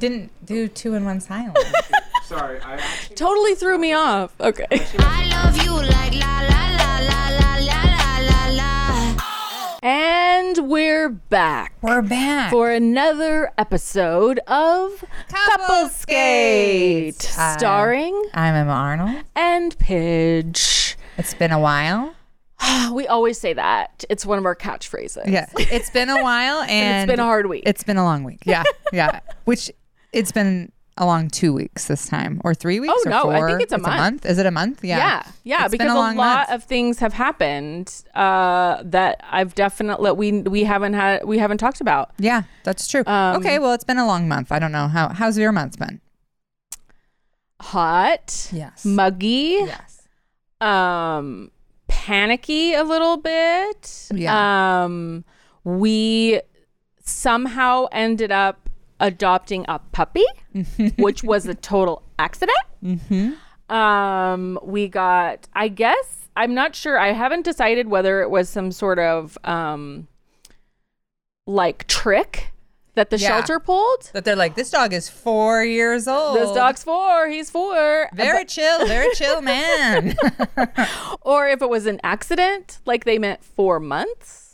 didn't do two in one silence. Sorry, I totally threw me off. Okay. And we're back. We're back for another episode of Couple, Skate, starring I'm Emma Arnold and Pidge. It's been a while. we always say that. It's one of our catchphrases. Yeah, it's been a while, and, and it's been a hard week. It's been a long week. Yeah, yeah. Which it's been a long two weeks this time, or three weeks. Oh, no, I think it's a month. Is it a month? Yeah, yeah, yeah, It's because a, long lot month. of things have happened uh, that I've definitely we we haven't had we haven't talked about. Yeah, that's true. Um, okay, well, it's been a long month. I don't know how. How's your month been? Hot, Yes. muggy, Yes. um, panicky a little bit. Yeah. Um, we somehow ended up adopting a puppy, which was a total accident. Mm-hmm. Um, we got, I guess, I'm not sure. I haven't decided whether it was some sort of um, like trick that the Yeah. shelter pulled. That they're like, this dog is four years old. This dog's four. He's four. very chill, very chill man. or if it was an accident, like they meant four months,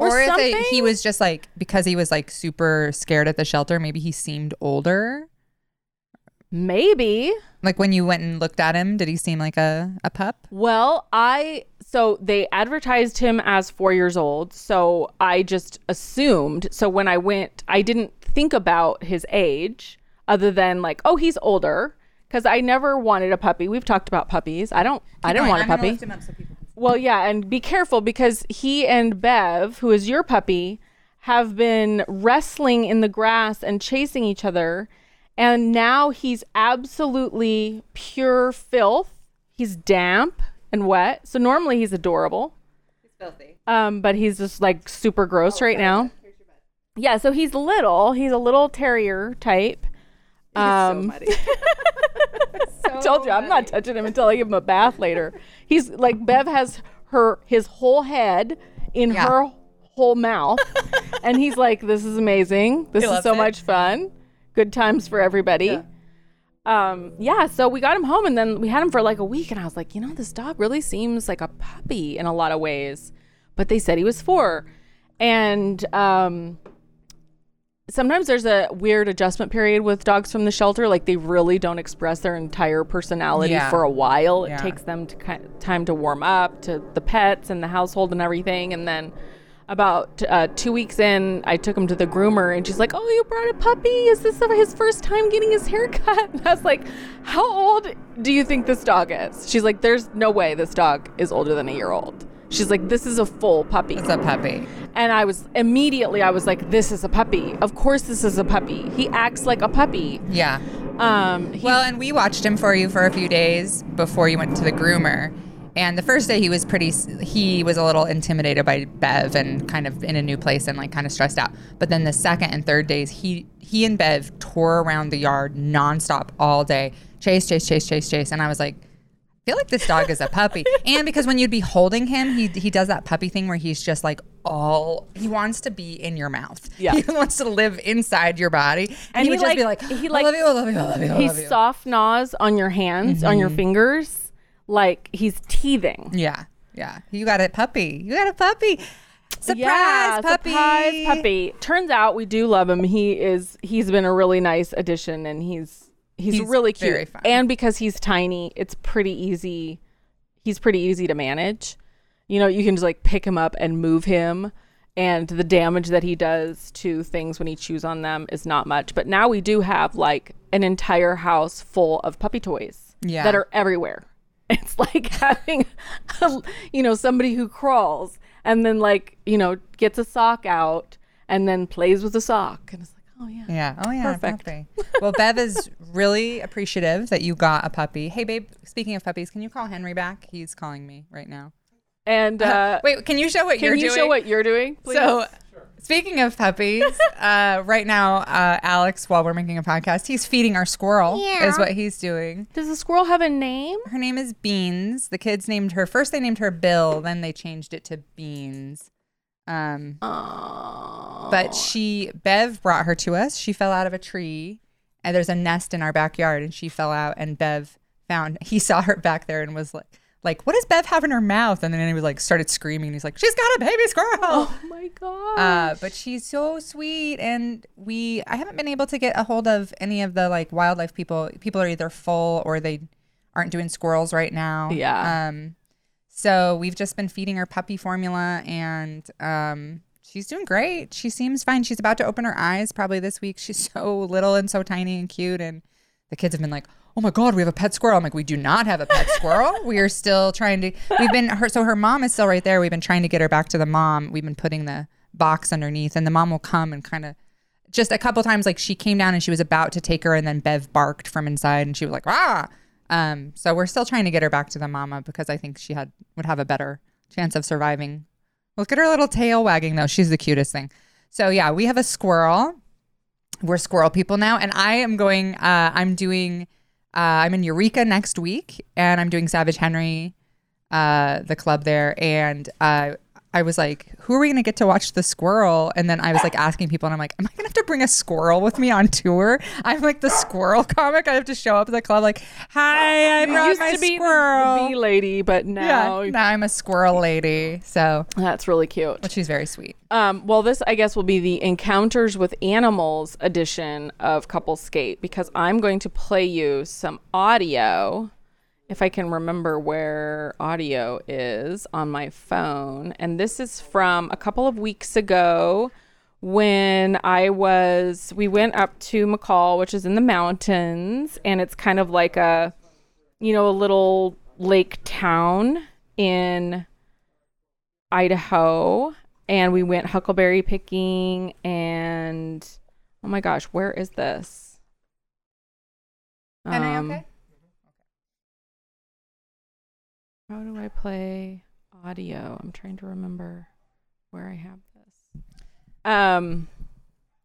or, or if something. they, he was just like because he was like super scared at the shelter. Maybe he seemed older. maybe. Like when you went and looked at him, did he seem like a, a pup? Well, I so they advertised him as four years old, so I just assumed. So when I went, I didn't think about his age, other than like, oh, he's older, because I never wanted a puppy. We've talked about puppies. I don't. I didn't want a puppy. Well, yeah, and be careful because he and Bev, who is your puppy, have been wrestling in the grass and chasing each other. And now he's absolutely pure filth. He's damp and wet. So normally he's adorable. He's filthy. Um, but he's just like super gross right now. Yeah, so he's little. He's a little terrier type. Um, I told you I'm not touching him until I give him a bath later. He's like Bev has her his whole head in Yeah. her whole mouth, and he's like, "This is amazing. This is loves so it. much fun. Good times for everybody." Um, yeah, so we got him home and then we had him for like a week, and I was like, you know, this dog really seems like a puppy in a lot of ways, but they said he was four, and um, sometimes there's a weird adjustment period with dogs from the shelter. Like they really don't express their entire personality Yeah. for a while. It Yeah. takes them to kind time to warm up to the pets and the household and everything. And then about uh, two weeks in, I took him to the groomer, and she's like, "Oh, you brought a puppy? Is this his first time getting his hair cut?" And I was like, "How old do you think this dog is?" She's like, "There's no way this dog is older than a year old." She's like, "This is a full puppy." It's a puppy. And I was immediately, I was like, this is a puppy. Of course, this is a puppy. He acts like a puppy. Yeah. Um, he- Well, and we watched him for you for a few days before you went to the groomer. And the first day he was pretty, he was a little intimidated by Bev and kind of in a new place and like kind of stressed out. But then the second and third days, he he and Bev tore around the yard nonstop all day, chase, chase, chase, chase, chase. And I was like, feel like this dog is a puppy. and because when you'd be holding him, he he does that puppy thing where he's just like all he wants to be in your mouth. Yeah. he wants to live inside your body. And, And he, he, would just be like- like, he, I like- love you, I love you, I love you, I he love you. soft gnaws on your hands, on Mm-hmm. your fingers, like he's teething. Yeah, yeah. You got a puppy. You got a puppy. Surprise yeah, puppy. surprise puppy. Turns out we do love him. He is. He's been a really nice addition, and he's he's, He's really cute. And because he's tiny, it's pretty easy. He's pretty easy to manage. You know, you can just like pick him up and move him. And the damage that he does to things when he chews on them is not much. But now we do have like an entire house full of puppy toys Yeah. that are everywhere. It's like having, a, you know, somebody who crawls and then like, you know, gets a sock out and then plays with the sock. And it's like, oh yeah. Yeah. Oh yeah. Perfect. Puppy. Well, Bev is really appreciative that you got a puppy. Hey, babe. Speaking of puppies, can you call Henry back? He's calling me right now. And uh, Wait, can you show what you're you doing? Can you show what you're doing? Please? So, speaking of puppies, uh, right now, uh, Alex, while we're making a podcast, he's feeding our squirrel. Yeah. Is what he's doing. does the squirrel have a name? Her name is Beans. The kids named her first. They named her Bill. Then they changed it to Beans. Um, Oh. but she Bev brought her to us. She fell out of a tree and there's a nest in our backyard, and she fell out, and Bev found he saw her back there and was like. Like, what does Bev have in her mouth? And then he was like, started screaming. He's like, she's got a baby squirrel. Oh my god. Uh, but she's so sweet, and we I haven't been able to get a hold of any of the like wildlife people. People are either full or they aren't doing squirrels right now. Yeah. Um, so we've just been feeding her puppy formula, and um, she's doing great. She seems fine. She's about to open her eyes probably this week. She's so little and so tiny and cute, and the kids have been like. Oh my God, we have a pet squirrel. I'm like, we do not have a pet squirrel. we are still trying to. We've been her. So her mom is still right there. We've been trying to get her back to the mom. We've been putting the box underneath, and the mom will come and kind of just a couple times like she came down and she was about to take her and then Bev barked from inside and she was like ah um so we're still trying to get her back to the mama because I think she had would have a better chance of surviving. Look at her little tail wagging though. She's the cutest thing. So yeah we have a squirrel. We're squirrel people now. And I am going uh I'm doing uh I'm in Eureka next week. And I'm doing Savage Henry uh, the club there, and uh, I was like, "Who are we gonna get to watch the squirrel?" And then I was like asking people, and I'm like, "Am I gonna have to bring a squirrel with me on tour?" I'm like the squirrel comic. I have to show up at the club like, "Hi, I brought used my to be squirrel." bee lady, but now yeah, now I'm a squirrel lady. So, that's really cute. but she's very sweet. Um, well, this I guess will be the Encounters with Animals edition of Couple Skate because I'm going to play you some audio, if I can remember where audio is on my phone. And this is from a couple of weeks ago when I was, we went up to McCall, which is in the mountains, and it's kind of like a, you know, a little lake town in Idaho and we went huckleberry picking and oh my gosh, where is this? Um, How do I play audio? I'm trying to remember where I have this. Um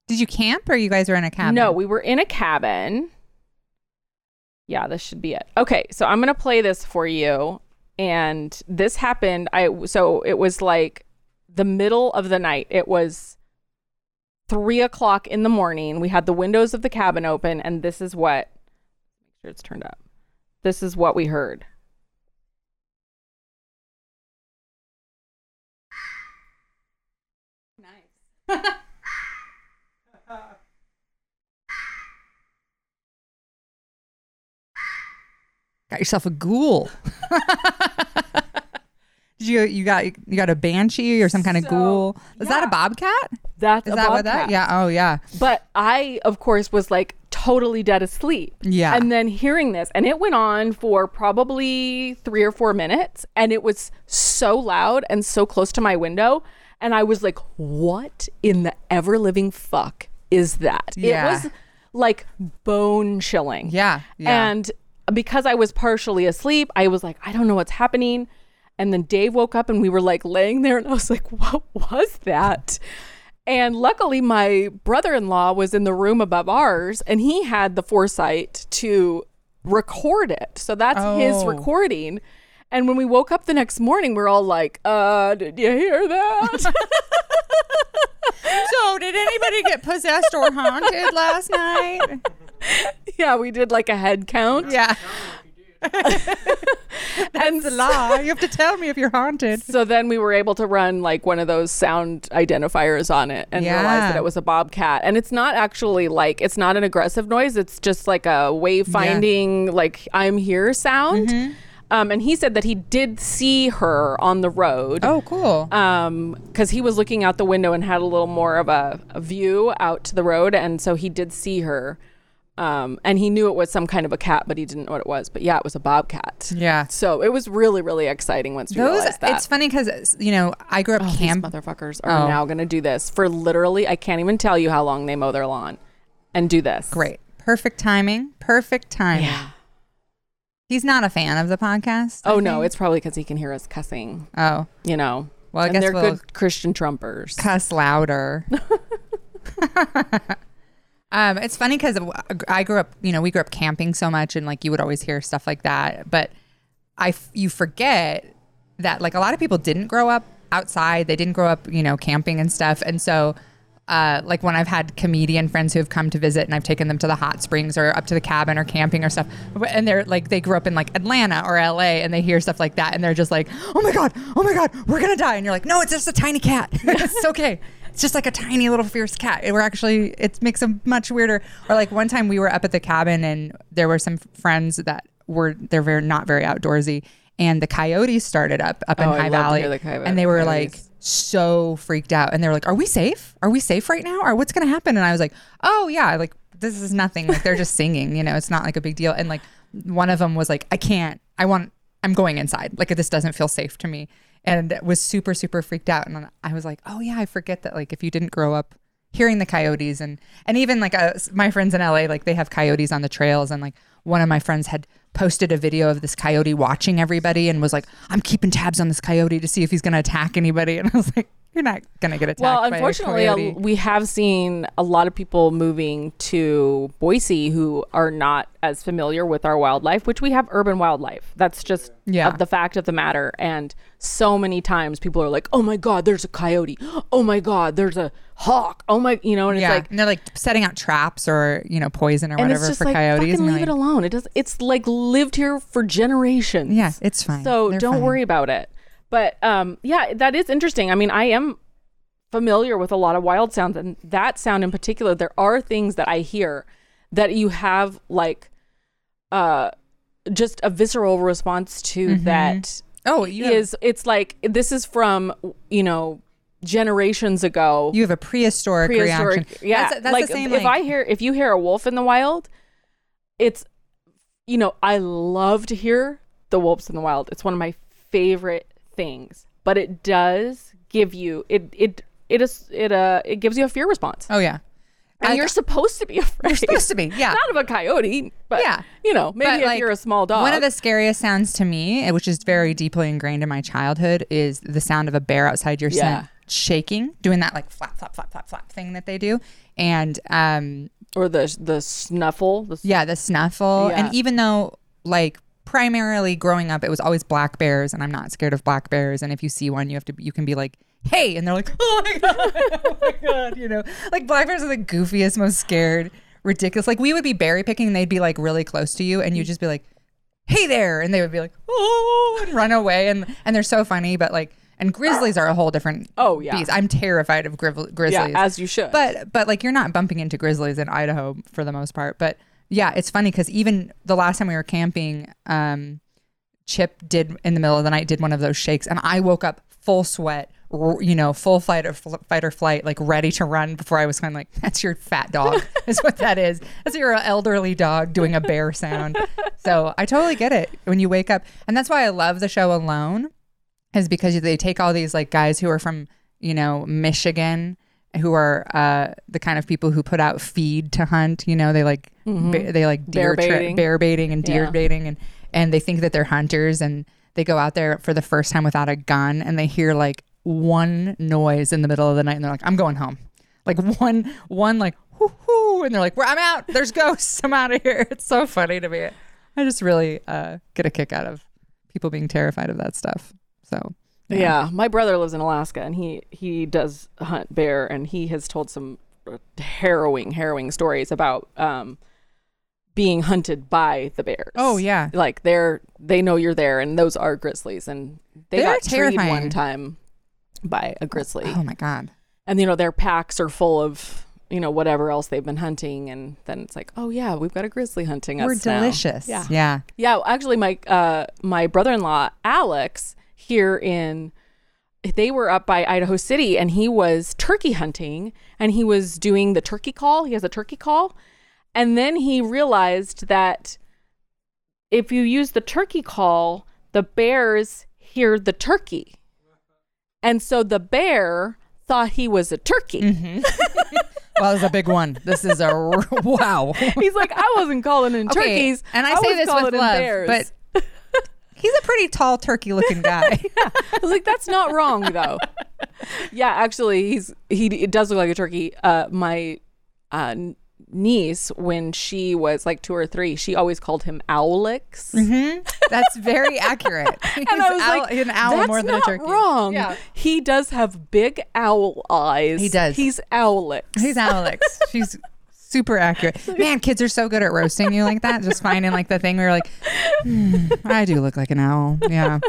Did you camp or you guys are in a cabin? no, we were in a cabin. Yeah, this should be it. Okay, so I'm gonna play this for you, and this happened. I so it was like the middle of the night. It was three o'clock in the morning. We had the windows of the cabin open, and this is what. Make sure it's turned up. This is what we heard. got yourself a ghoul. Did you you got you got a banshee or some kind of So, ghoul? Is that a bobcat? That's Is a that what that? Yeah. Oh yeah. But I, of course, was like totally dead asleep. Yeah. And then hearing this, and it went on for probably three or four minutes, and it was so loud and so close to my window. And I was like, what in the ever living fuck is that? Yeah. It was like bone chilling. Yeah. Yeah. And because I was partially asleep, I was like, I don't know what's happening. And then Dave woke up and we were like laying there and I was like, what was that? And luckily, my brother in law was in the room above ours and he had the foresight to record it. So that's his Oh. recording. And when we woke up the next morning, we are all like, uh, did you hear that? so, did anybody get possessed or haunted last night? yeah, we did like a head count. Yeah. and The law. You have to tell me if you're haunted. So then we were able to run like one of those sound identifiers on it and realize that it was a bobcat. And it's not actually like it's not an aggressive noise. It's just like a wayfinding like I'm here sound. Mm-hmm. Um, and he said that he did see her on the road. Oh, cool. Um, because he was looking out the window and had a little more of a, a view out to the road, and so he did see her. Um, and he knew it was some kind of a cat, but he didn't know what it was. But yeah, it was a bobcat. yeah. So it was really, really exciting once we Those. realized that. It's funny because you know I grew up Oh, camp. these motherfuckers are Oh. now going to do this for literally, I can't even tell you how long they mow their lawn and do this. Great. Perfect timing. Perfect timing. Yeah. He's not a fan of the podcast. I Oh, no. think. It's probably because he can hear us cussing, Oh, you know. Well, I and guess they're we'll- good Christian Trumpers. cuss louder. um, it's funny because I grew up, you know, we grew up camping so much, and like you would always hear stuff like that. But I, f- you forget that like a lot of people didn't grow up outside. They didn't grow up, you know, camping and stuff, and so uh, like when I've had comedian friends who have come to visit and I've taken them to the hot springs or up to the cabin or camping or stuff, and they're like they grew up in like Atlanta or LA and they hear stuff like that and they're just like, oh my god, oh my god, we're gonna die, and you're like, no, it's just a tiny cat, it's okay. It's just like a tiny little fierce cat. We're actually, it makes them much weirder. Or like one time we were up at the cabin and there were some friends that were, they're very, not very outdoorsy. And the coyotes started up, up in Oh, I High Valley. the and they were like. So freaked out. And they were like are we safe? Are we safe right now? Or what's gonna happen? And i was like oh yeah like this is nothing. Like they're just singing you know it's not like a big deal. And like one of them was like i can't. I want i'm going inside. Like this doesn't feel safe to me. And was super super freaked out. And i was like oh yeah i forget that like if you didn't grow up hearing the coyotes and and even like my friends in LA like they have coyotes on the trails. And like one of my friends had posted a video of this coyote watching everybody and was like I'm keeping tabs on this coyote to see if he's going to attack anybody. And I was like you're not going to get attacked Well, unfortunately, we have seen a lot of people moving to Boise who are not as familiar with our wildlife, which we have urban wildlife. That's just Yeah. the fact of the matter. And so many times people are like, "Oh my God, there's a coyote! Oh my God, there's a hawk! Oh my, you know," and it's like. and they're like setting out traps or you know poison or whatever for like coyotes and leave like, it alone. It does. It's like lived here for generations. yeah it's fine So They're don't fine. worry about it. But um, yeah, that is interesting. I mean, I am familiar with a lot of wild sounds, and that sound in particular, there are things that I hear that you have like uh, just a visceral response to that oh have, is it's like this is from you know generations ago. You have a prehistoric, prehistoric reaction. yeah. That's, that's like the same if like, i hear if you hear a wolf in the wild it's you know i love to hear the wolves in the wild. It's one of my favorite things but it does give you it it it is it uh it gives you a fear response oh yeah and I- you're supposed to be afraid you're supposed to be yeah not of a coyote but Yeah. you know maybe But, if like, you're a small dog One of the scariest sounds to me, eh, which is very deeply ingrained in my childhood, is the sound of a bear outside your Yeah. scent shaking, doing that like flap, flap, flap, flap, flap thing that they do. And um, or the the snuffle the yeah, the snuffle. Yeah. And even though like primarily growing up, it was always black bears, and I'm not scared of black bears. And if you see one, you have to, you can be like, hey, and they're like, oh my god, oh my god, you know, like black bears are the goofiest, most scared, ridiculous. Like we would be berry picking, and they'd be like really close to you, and you'd just be like, hey there, and they would be like, oh, and run away, and and they're so funny, but like. And grizzlies are a whole different Oh, yeah. beast. I'm terrified of griv- yeah grizzlies as you should but but like you're not bumping into grizzlies in Idaho for the most part. But yeah, it's funny because even the last time we were camping, um, Chip did in the middle of the night did one of those shakes, and I woke up full sweat, you know, full fight or fl- fight or flight, like ready to run. Before I was kind of like, "That's your fat dog," is what that is. That's your elderly dog doing a bear sound. So I totally get it when you wake up, and that's why I love the show Alone is because they take all these like guys who are from you know Michigan who are uh, the kind of people who put out feed to hunt. You know, they like ba- they like deer Bear tra- baiting. bear baiting and deer Yeah. baiting, and and they think that they're hunters, and they go out there for the first time without a gun, and they hear like one noise in the middle of the night, and they're like, "I'm going home." Like one one like whoo hoo, and they're like, "Well, I'm out. There's ghosts. I'm out of here." It's so funny to me. I just really uh, get a kick out of people being terrified of that stuff. So Yeah. my brother lives in Alaska and he he does hunt bear and he has told some harrowing harrowing stories about um being hunted by the bears. Oh, yeah. Like they're they know you're there and those are grizzlies and they They're got treed one time by a grizzly. Oh my god. And you know their packs are full of you know whatever else they've been hunting and then it's like, "Oh yeah, we've got a grizzly hunting us." We're now." delicious. Yeah. Yeah. Yeah, actually, my uh, my brother in law Alex here in they were up by Idaho City, and he was turkey hunting, and he was doing the turkey call. He has a turkey call, and then he realized that if you use the turkey call, the bears hear the turkey, and so the bear thought he was a turkey. Mm-hmm. Well, this is a big one. This is a wow. He's like, I wasn't calling in Okay, turkeys, and I, was say this calling with in love, bears." but he's a pretty tall, turkey-looking guy. I was like, that's not wrong though. yeah, actually, he's he it does look like a turkey. Uh, my uh, niece, when she was like two or three, she always called him Owlix. That's very accurate. And I was owl, like, an owl more than a turkey. wrong. Yeah. He does have big owl eyes. He does. He's Owlix. He's Owlix. She's super accurate. Man, kids are so good at roasting you like that. Just finding like the thing where you're like, "Hmm, I do look like an owl. Yeah.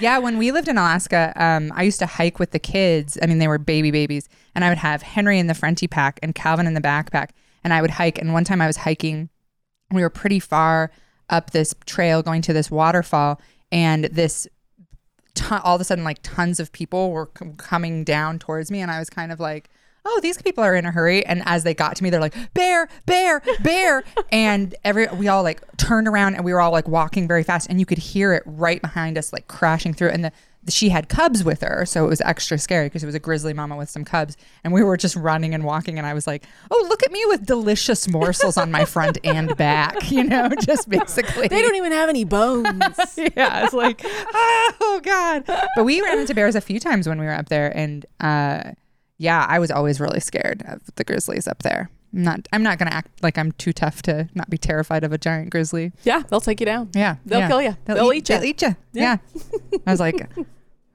Yeah, when we lived in Alaska, um, I used to hike with the kids. I mean, they were baby babies, and I would have Henry in the fronty pack and Calvin in the backpack, and I would hike. And one time I was hiking, we were pretty far up this trail going to this waterfall, and this ton, all of a sudden like tons of people were c- coming down towards me and i was kind of like oh these people are in a hurry and as they got to me they're like bear bear bear and every we all like turned around and we were all like walking very fast and you could hear it right behind us like crashing through and the she had cubs with her, so it was extra scary because it was a grizzly mama with some cubs, and we were just running and walking. And I was like, "Oh, look at me with delicious morsels on my front and back," you know, just basically. They don't even have any bones. yeah, it's like, oh god. But we ran into bears a few times when we were up there, and uh, yeah, I was always really scared of the grizzlies up there. I'm not. I'm not gonna act like I'm too tough to not be terrified of a giant grizzly. yeah, they'll take you down. Yeah, They'll yeah. kill you. They'll eat ya. They'll eat you. Yeah. I was like,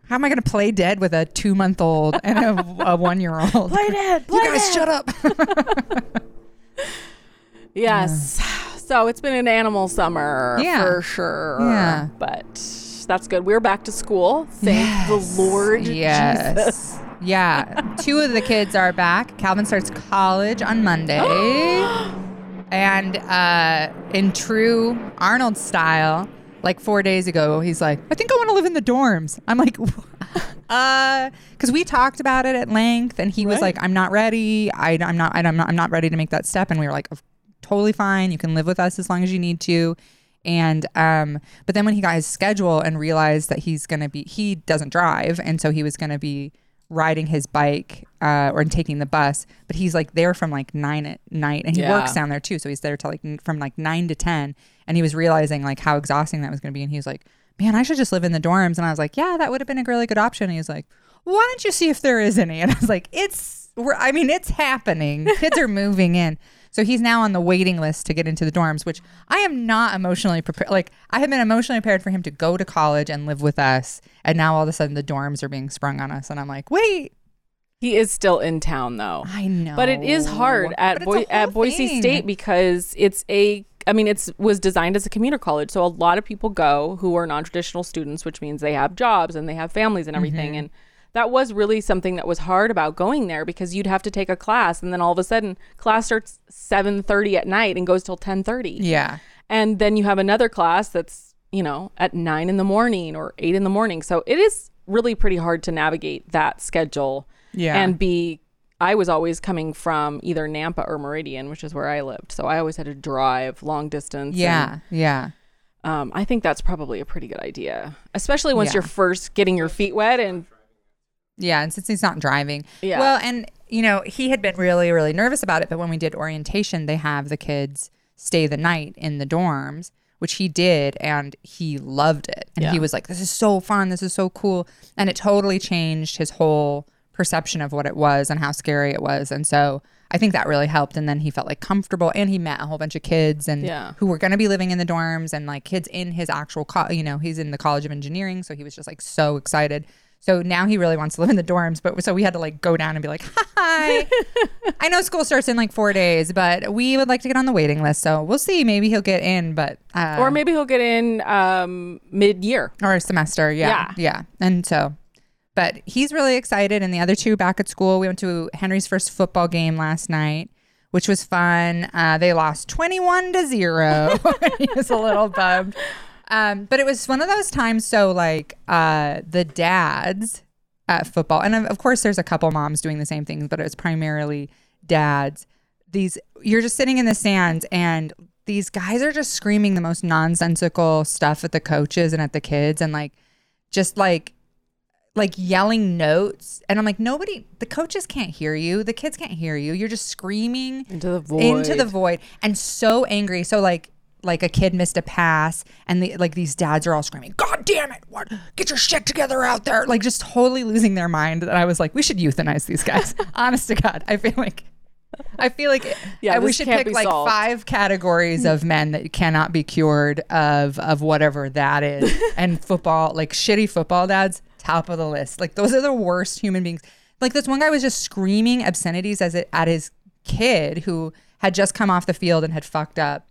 how am I gonna play dead with a two month old and a, a one year old? Play dead. You guys, dead. shut up. Yes. So it's been an animal summer Yeah. for sure. Yeah. But that's good. We're back to school. Thank the Lord Jesus. Yeah. Two of the kids are back. Calvin starts college on Monday. and uh, in true Arnold style, like four days ago, he's like, I think I want to live in the dorms. I'm like, uh, because we talked about it at length, and he was Right. like, I'm not ready. I, I'm not. I'm not. I'm not ready to make that step. And we were like, totally fine. You can live with us as long as you need to. And um, but then when he got his schedule and realized that he's gonna be, he doesn't drive, and so he was gonna be riding his bike uh, or taking the bus. But he's like there from like nine at night, and he Yeah. works down there too. So he's there till like n- from like nine to ten, and he was realizing like how exhausting that was gonna be, and he was like, "Man, I should just live in the dorms." And I was like, "Yeah, that would have been a really good option." And he was like, "Why don't you see if there is any?" And I was like, "It's, we're, I mean, it's happening. Kids are moving in." So he's now on the waiting list to get into the dorms, which I am not emotionally prepared. Like I have been emotionally prepared for him to go to college and live with us, and now all of a sudden the dorms are being sprung on us, and I'm like, wait, He is still in town though. I know, But it is hard at But it's Boi- a at Boise thing. State because it's a I mean it's was designed as a commuter college. So a lot of people go who are non-traditional students, which means they have jobs and they have families and everything Mm-hmm. and that was really something that was hard about going there because you'd have to take a class and then all of a sudden class starts 7:30 at night and goes till 10:30. Yeah, And then you have another class that's, you know, at 9 in the morning or 8 in the morning. So it is really pretty hard to navigate that schedule Yeah. and be I was always coming from either Nampa or Meridian, which is where I lived. So I always had to drive long distance. yeah, yeah. um, I think that's probably a pretty good idea, especially once Yeah. you're first getting your feet wet. And Yeah, and since he's not driving. Yeah. Well, and you know, he had been really, really nervous about it, but when we did orientation, they have the kids stay the night in the dorms, which he did, and he loved it. And Yeah. he was like, This is so fun, this is so cool. And it totally changed his whole perception of what it was and how scary it was. And so I think that really helped. And then he felt like comfortable and he met a whole bunch of kids and Yeah. who were going to be living in the dorms and like kids in his actual, co- you know, he's in the College of Engineering. So he was just like so excited. So now he really wants to live in the dorms. But so we had to like go down and be like, hi. I know school starts in like four days, but we would like to get on the waiting list. So we'll see. Maybe he'll get in, but, uh, or maybe he'll get in um, mid year. or a semester. Yeah. Yeah. Yeah. And so, but he's really excited. And the other two back at school. We went to Henry's first football game last night, which was fun. Uh, they lost 21 to zero. he was a little bummed. Um, but it was one of those times. So, like, uh, the dads at football, and of- of course, there's a couple moms doing the same things, but it was primarily dads. These, you're just sitting in the stands and these guys are just screaming the most nonsensical stuff at the coaches and at the kids and like just like like yelling notes and i'm like nobody the coaches can't hear you the kids can't hear you you're just screaming Into the void. into the void and so angry so like like a kid missed a pass and the like these dads are all screaming god damn it what get your shit together out there like just totally losing their mind and i was like we should euthanize these guys honest to god i feel like I feel like Yeah, uh, we should pick like solved. five categories of men that cannot be cured of of whatever that is. and football, like shitty football dads, top of the list. Like those are the worst human beings. Like this one guy was just screaming obscenities as it at his kid who had just come off the field and had fucked up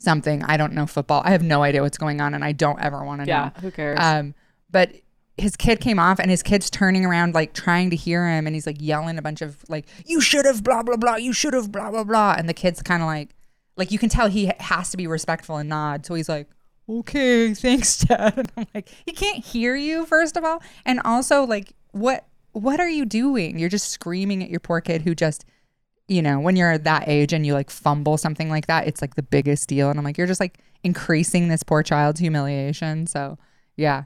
something. I don't know football. I have no idea what's going on and I don't ever want to know. Yeah, who cares? Um, but his kid came off and his kid's turning around like trying to hear him and he's like yelling a bunch of like you should have blah blah blah you should have blah blah blah and the kid's kind of like like you can tell he has to be respectful and nod so he's like okay thanks dad and i'm like he can't hear you first of all and also like what what are you doing you're just screaming at your poor kid who just you know when you're that age and you like fumble something like that it's like the biggest deal and i'm like you're just like increasing this poor child's humiliation so yeah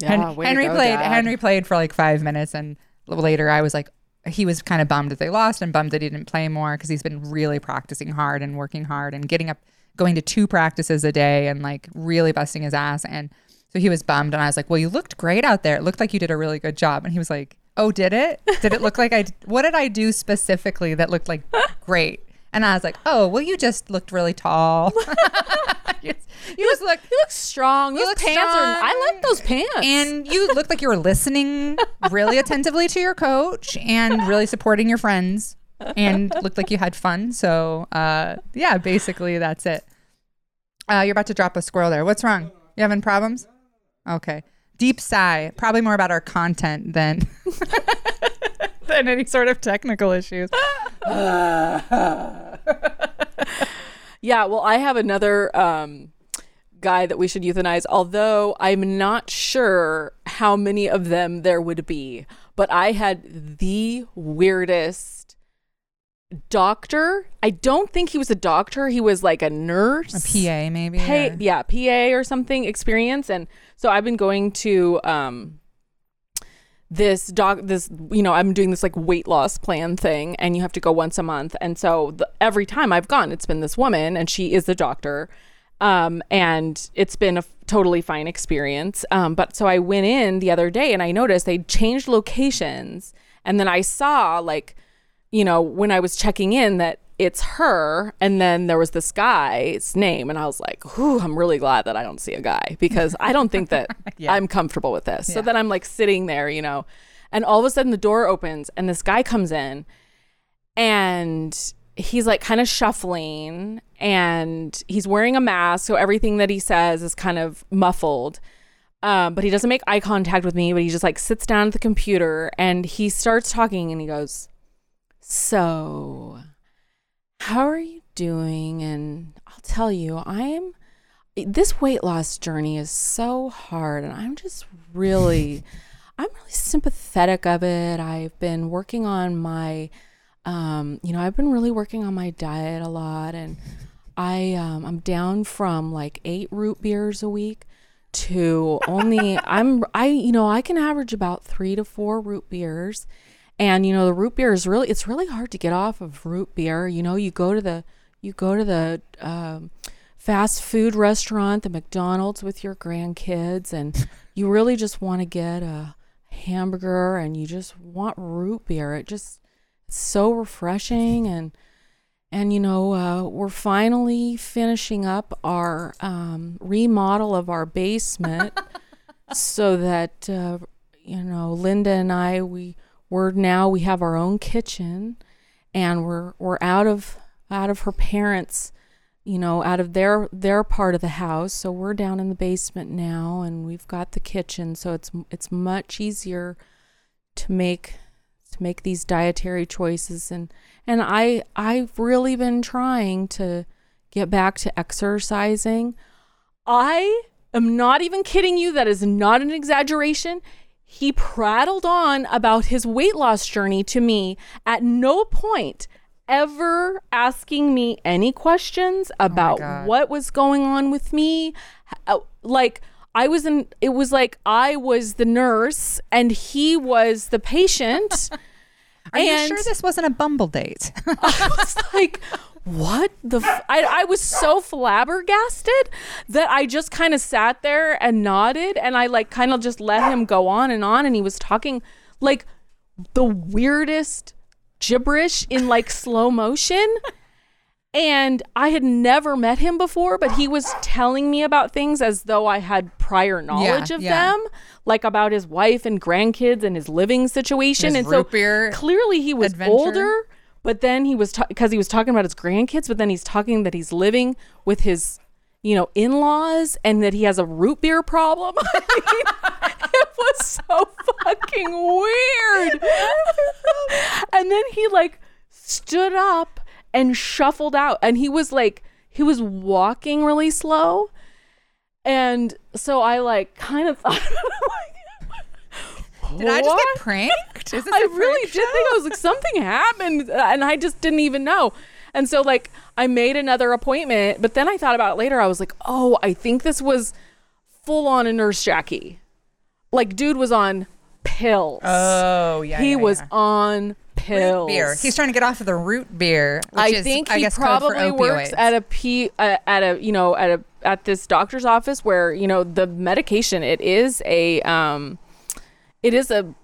Yeah, to Henry go, played. Dad. Henry played for like five minutes, and later I was like, he was kind of bummed that they lost and bummed that he didn't play more because he's been really practicing hard and working hard and getting up, going to two practices a day and like really busting his ass. And so he was bummed, and I was like, well, you looked great out there. It looked like you did a really good job. And he was like, oh, did it? Did it look like I? What did I do specifically that looked like great? And I was like, oh, well, you just looked really tall. you just look You look strong. Those look pants are. I like those pants. and you looked like you were listening really attentively to your coach and really supporting your friends and looked like you had fun. So, uh, yeah, basically that's it. Uh, you're about to drop a squirrel there. What's wrong? You having problems? Okay. Deep sigh. Probably more about our content than than any sort of technical issues. Yeah, well, I have another um, guy that we should euthanize, although I'm not sure how many of them there would be. But I had the weirdest doctor. I don't think he was a doctor, he was like a nurse. A PA maybe. Pay, or- yeah, PA or something experience. And so I've been going to um this doc this you know i'm doing this like weight loss plan thing and you have to go once a month. And so the, every time i've gone it's been this woman and she is the doctor. Um and it's been a f- totally fine experience. Um but so i went in the other day and i noticed they changed locations. And then i saw like you know, when I was checking in that it's her and then there was this guy's name and I was like, "Ooh, I'm really glad that I don't see a guy because I don't think that Yeah. I'm comfortable with this." So then I'm like sitting there, you know, and all of a sudden the door opens and this guy comes in and he's like kind of shuffling and he's wearing a mask so everything that he says is kind of muffled um, but he doesn't make eye contact with me but he just like sits down at the computer and he starts talking and he goes so how are you doing? And i'll tell you i'm this weight loss journey is so hard and i'm just really i'm really sympathetic of it. I've been working on my um, you know i've been really working on my diet a lot and i um, i'm down from like eight root beers a week to only i'm i you know i can average about three to four root beers and you know the root beer is really it's really hard to get off of root beer. You know you go to the you go to the um, fast food restaurant the mcdonald's with your grandkids and you really just want to get a hamburger and you just want root beer. It just it's so refreshing and and you know uh, we're finally finishing up our um, remodel of our basement so that uh, you know linda and i we we're now we have our own kitchen and we're we're out of out of her parents you know out of their their part of the house so we're down in the basement now and we've got the kitchen so it's it's much easier to make to make these dietary choices and and I I've really been trying to get back to exercising. I am not even kidding you that is not an exaggeration. He prattled on about his weight loss journey to me at no point ever asking me any questions oh about God. what was going on with me. Uh, like I was in it was like I was the nurse and he was the patient. Are you sure this wasn't a Bumble date? I was like, what the? F-? I, I was so flabbergasted that I just kind of sat there and nodded and I like kind of just let him go on and on. And he was talking like the weirdest gibberish in like slow motion. And I had never met him before, but he was telling me about things as though I had prior knowledge of yeah. them, like about his wife and grandkids and his living situation. His and so beer clearly he was adventure. older, but then he was because he was talking about his grandkids, but then he's talking that he's living with his, you know, in-laws and that he has a root beer problem. I mean, it was so fucking weird. and then he like stood up and shuffled out and he was like he was walking really slow. And so I like kind of thought Did I just get pranked? Is this I really did think I was like something happened, uh, and I just didn't even know. And so like I made another appointment, but then I thought about it later. I was like, oh, I think this was full on a nurse Jackie. Like dude was on pills. Oh yeah, he yeah, was yeah. on pills. beer. He's trying to get off of the root beer. Which I is, think I he guess probably works at a p uh, at a you know at a at this doctor's office where you know the medication it is a um it is a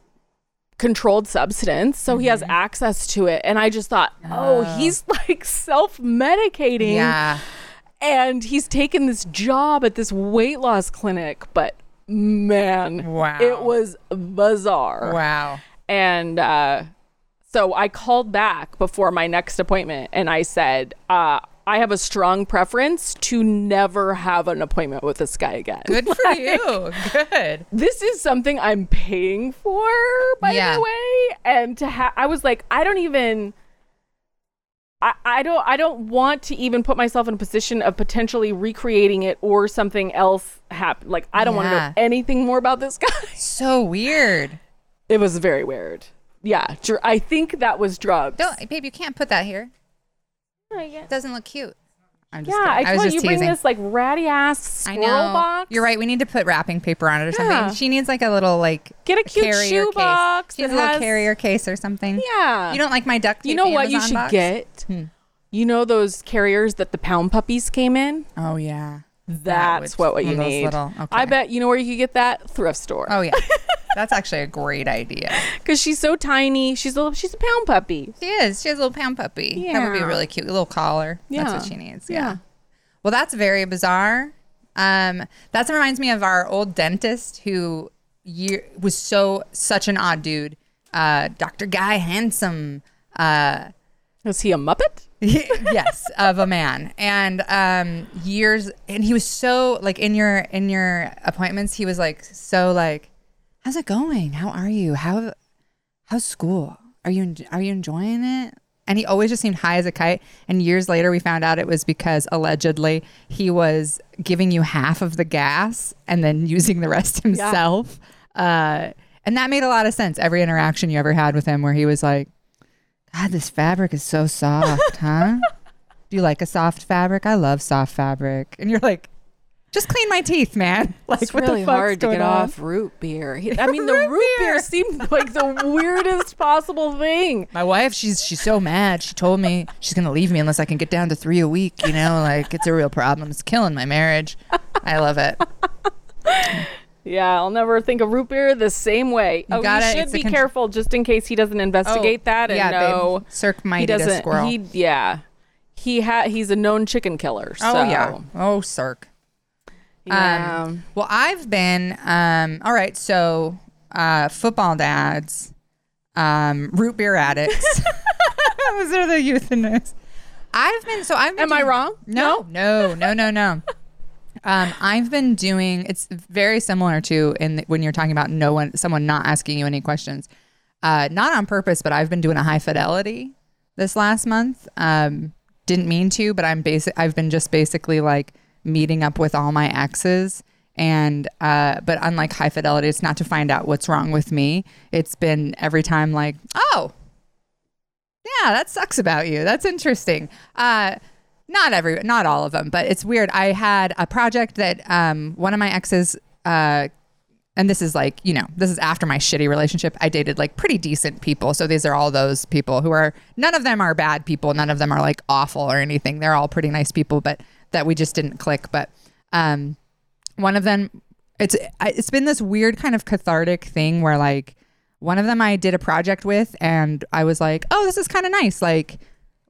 controlled substance so he has Mm-hmm. access to it and i just thought oh he's like self-medicating Yeah. and he's taken this job at this weight loss clinic but man Wow. it was bizarre Wow. and uh, so I called back before my next appointment and I said, uh, I have a strong preference to never have an appointment with this guy again. Good for you. Good. This is something I'm paying for, by Yeah. the way. And to have, I was like, I don't even. I, I don't I don't want to even put myself in a position of potentially recreating it or something else happen. Like I don't want to know anything more about this guy. So weird. It was very weird. Yeah, dr- I think that was drugs. Don't, babe. You can't put that here. It doesn't look cute. I'm just Yeah, I kidding. was told just you bring this like ratty ass I squirrel know. box. You're right. We need to put wrapping paper on it or Yeah. something. She needs like a little like Get a cute carrier shoe case. box She needs a little has- carrier case or something. Yeah. You don't like my duct tape? You know what you should box? get? Hmm. You know those carriers that the pound puppies came in? Oh yeah. That's would- what, what you need. little- I bet you know where you could get that thrift store. Oh yeah. That's actually a great idea. because she's so tiny. She's a little, she's a pound puppy. She is. She has a little pound puppy. Yeah. That would be Yeah. really cute. A little collar. That's what she needs. Yeah. Yeah. Well, that's very bizarre. Um, that reminds me of our old dentist who year, was so such an odd dude. Uh, Dr. Guy Handsome. Uh, Is he a muppet? yes, of a man. And um, years, and he was so like in your in your appointments, he was like so like, "How's it going? How are you? How how's school? Are you are you enjoying it?" And he always just seemed high as a kite. And years later, we found out it was because allegedly he was giving you half of the gas and then using the rest himself. Uh, and that made a lot of sense. Every interaction you ever had with him, where he was like, God, this fabric is so soft, huh? Do you like a soft fabric? I love soft fabric. And you're like, just clean my teeth, man. Like, It's what the really hard to get on? off root beer. I mean, the Root root beer beer. seemed like the weirdest possible thing. My wife, she's she's so mad. She told me she's gonna leave me unless I can get down to three a week. You know, like it's a real problem. It's killing my marriage. I love it. Yeah, I'll never think of root beer the same way. oh, you it. should It's be con- careful just in case he doesn't investigate Oh, that and yeah, know. Cirque might he eat a doesn't. squirrel. He yeah, he ha- he's a known chicken killer. oh so, yeah. Oh Cirque. yeah. Um, well, I've been um, all right. So, uh, football dads, um, root beer addicts. Those are the euthanists. I've been so I've been. Am I doing- wrong? No, no, no, no, no. Um, I've been doing. It's very similar to in the, when you're talking about no one, someone not asking you any questions. Uh, not on purpose, but I've been doing a high fidelity this last month. Um, didn't mean to, but I'm basic. I've been just basically like meeting up with all my exes, and uh, but unlike high fidelity, it's not to find out what's wrong with me. It's been every time like, oh, yeah, that sucks about you. That's interesting. Uh, not every, not all of them, but it's weird. I had a project that um, one of my exes, uh, and this is like, you know, this is after my shitty relationship. I dated like pretty decent people. So these are all those people who are, none of them are bad people. None of them are like awful or anything. They're all pretty nice people, but that we just didn't click. But um, one of them, it's, it's been this weird kind of cathartic thing where like, one of them I did a project with, and I was like, oh, this is kind of nice. Like,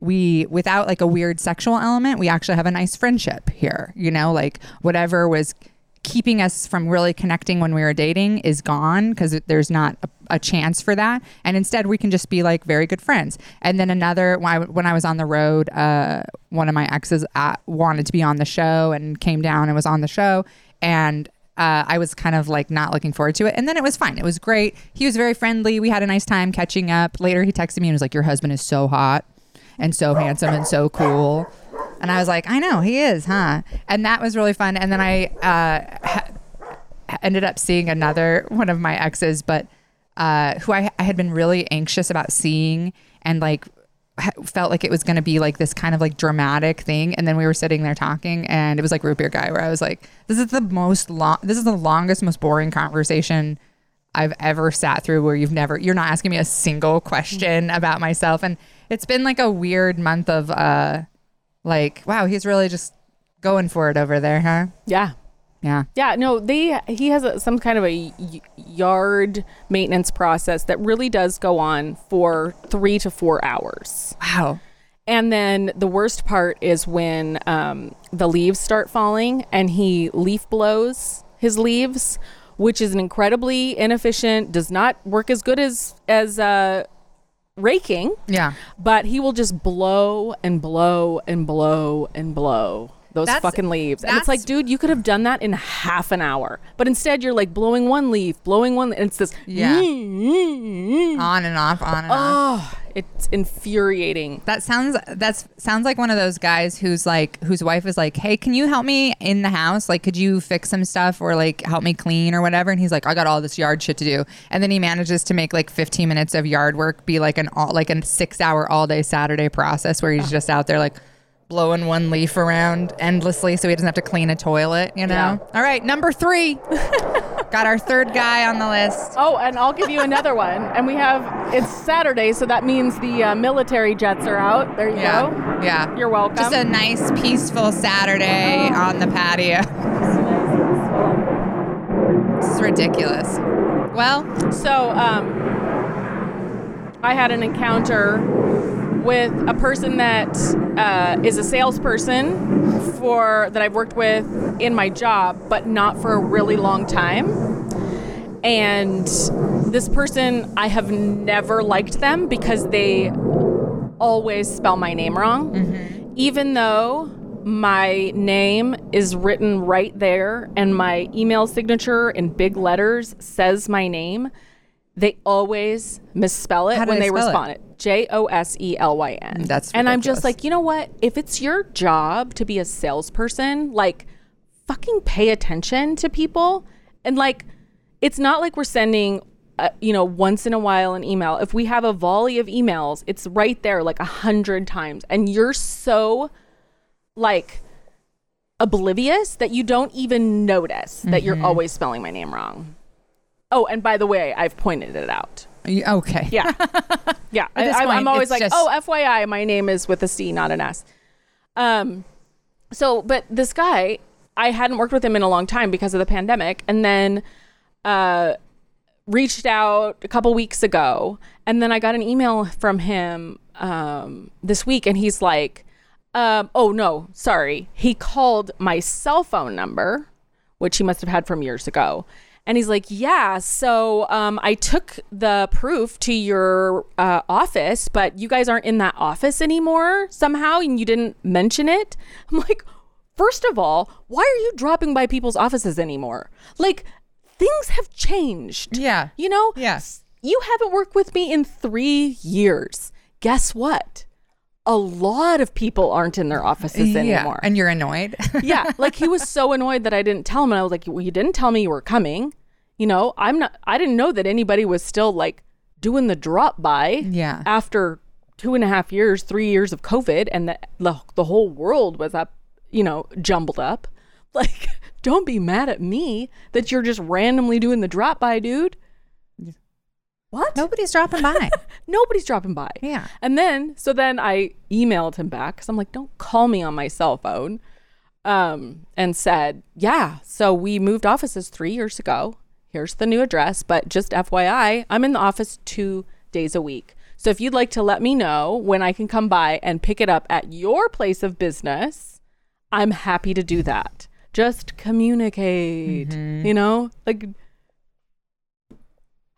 we, without like a weird sexual element, we actually have a nice friendship here. You know, like whatever was keeping us from really connecting when we were dating is gone because there's not a, a chance for that. And instead, we can just be like very good friends. And then another, when I, when I was on the road, uh, one of my exes uh, wanted to be on the show and came down and was on the show. And uh, I was kind of like not looking forward to it. And then it was fine. It was great. He was very friendly. We had a nice time catching up. Later, he texted me and was like, Your husband is so hot and so handsome and so cool. And I was like, I know, he is, huh? And that was really fun. And then I uh, ha- ended up seeing another one of my exes, but uh, who I, I had been really anxious about seeing and like felt like it was going to be like this kind of like dramatic thing. And then we were sitting there talking, and it was like root beer guy, where I was like, this is the most long, this is the longest, most boring conversation I've ever sat through where you've never, you're not asking me a single question about myself. And it's been like a weird month of, uh, like, wow, he's really just going for it over there, huh? Yeah. Yeah. Yeah, no, they he has a, some kind of a y- yard maintenance process that really does go on for 3 to 4 hours. Wow. And then the worst part is when um, the leaves start falling and he leaf blows his leaves, which is an incredibly inefficient, does not work as good as as uh, raking. Yeah. But he will just blow and blow and blow and blow those That's- fucking leaves. And it's like, dude, you could have done that in half an hour. But instead, you're like blowing one leaf, blowing one, and it's this. Yeah. On and off, on and off. Oh, it's infuriating. That sounds that's sounds like one of those guys who's like whose wife is like, "Hey, can you help me in the house? Like, could you fix some stuff or like help me clean or whatever?" And he's like, "I got all this yard shit to do." And then he manages to make like 15 minutes of yard work be like an all like a 6-hour all-day Saturday process where he's just out there like blowing one leaf around endlessly so he doesn't have to clean a toilet, you know? Yeah. All right, number 3. got our third guy on the list. Oh, and I'll give you another one. And we have it's Saturday, so that means the uh, military jets are out. There you Yeah. go. Yeah. You're welcome. Just a nice peaceful Saturday on the patio. This is ridiculous. Well, So, um, I had an encounter with a person that uh, is a salesperson for that I've worked with in my job, but not for a really long time. And this person, I have never liked them because they always spell my name wrong, even though my name is written right there and my email signature in big letters says my name. They always misspell it when they they, spell it? respond it. J O S E L Y N. That's and I'm just like, you know what? If it's your job to be a salesperson, like fucking pay attention to people and like it's not like we're sending uh, you know once in a while an email if we have a volley of emails it's right there like a hundred times and you're so like oblivious that you don't even notice that Mm-hmm. you're always spelling my name wrong oh and by the way i've pointed it out okay. yeah yeah I, I'm, point, I'm always like just- oh fyi my name is with a c not an s um so but this guy i hadn't worked with him in a long time because of the pandemic and then uh reached out a couple weeks ago and then i got an email from him um this week and he's like um oh no sorry he called my cell phone number which he must have had from years ago. And he's like, Yeah, so um, I took the proof to your uh, office, but you guys aren't in that office anymore somehow, and you didn't mention it. I'm like, First of all, why are you dropping by people's offices anymore? Like, things have changed. Yeah. You know? Yes. You haven't worked with me in three years. Guess what? A lot of people aren't in their offices Yeah. anymore And you're annoyed. yeah, like he was so annoyed that I didn't tell him, and I was like, "Well, you didn't tell me you were coming. You know, I'm not. I didn't know that anybody was still like doing the drop by. Yeah. After two and a half years, three years of COVID, and the the, the whole world was up, you know, jumbled up. Like, don't be mad at me that you're just randomly doing the drop by, dude. What? Nobody's dropping by. Nobody's dropping by. Yeah. And then, so then I emailed him back because I'm like, don't call me on my cell phone. Um, and said, yeah, so we moved offices three years ago. here's the new address, but just FYI, I'm in the office two days a week. So if you'd like to let me know when I can come by and pick it up at your place of business, I'm happy to do that. Just communicate, Mm-hmm. you know? Like,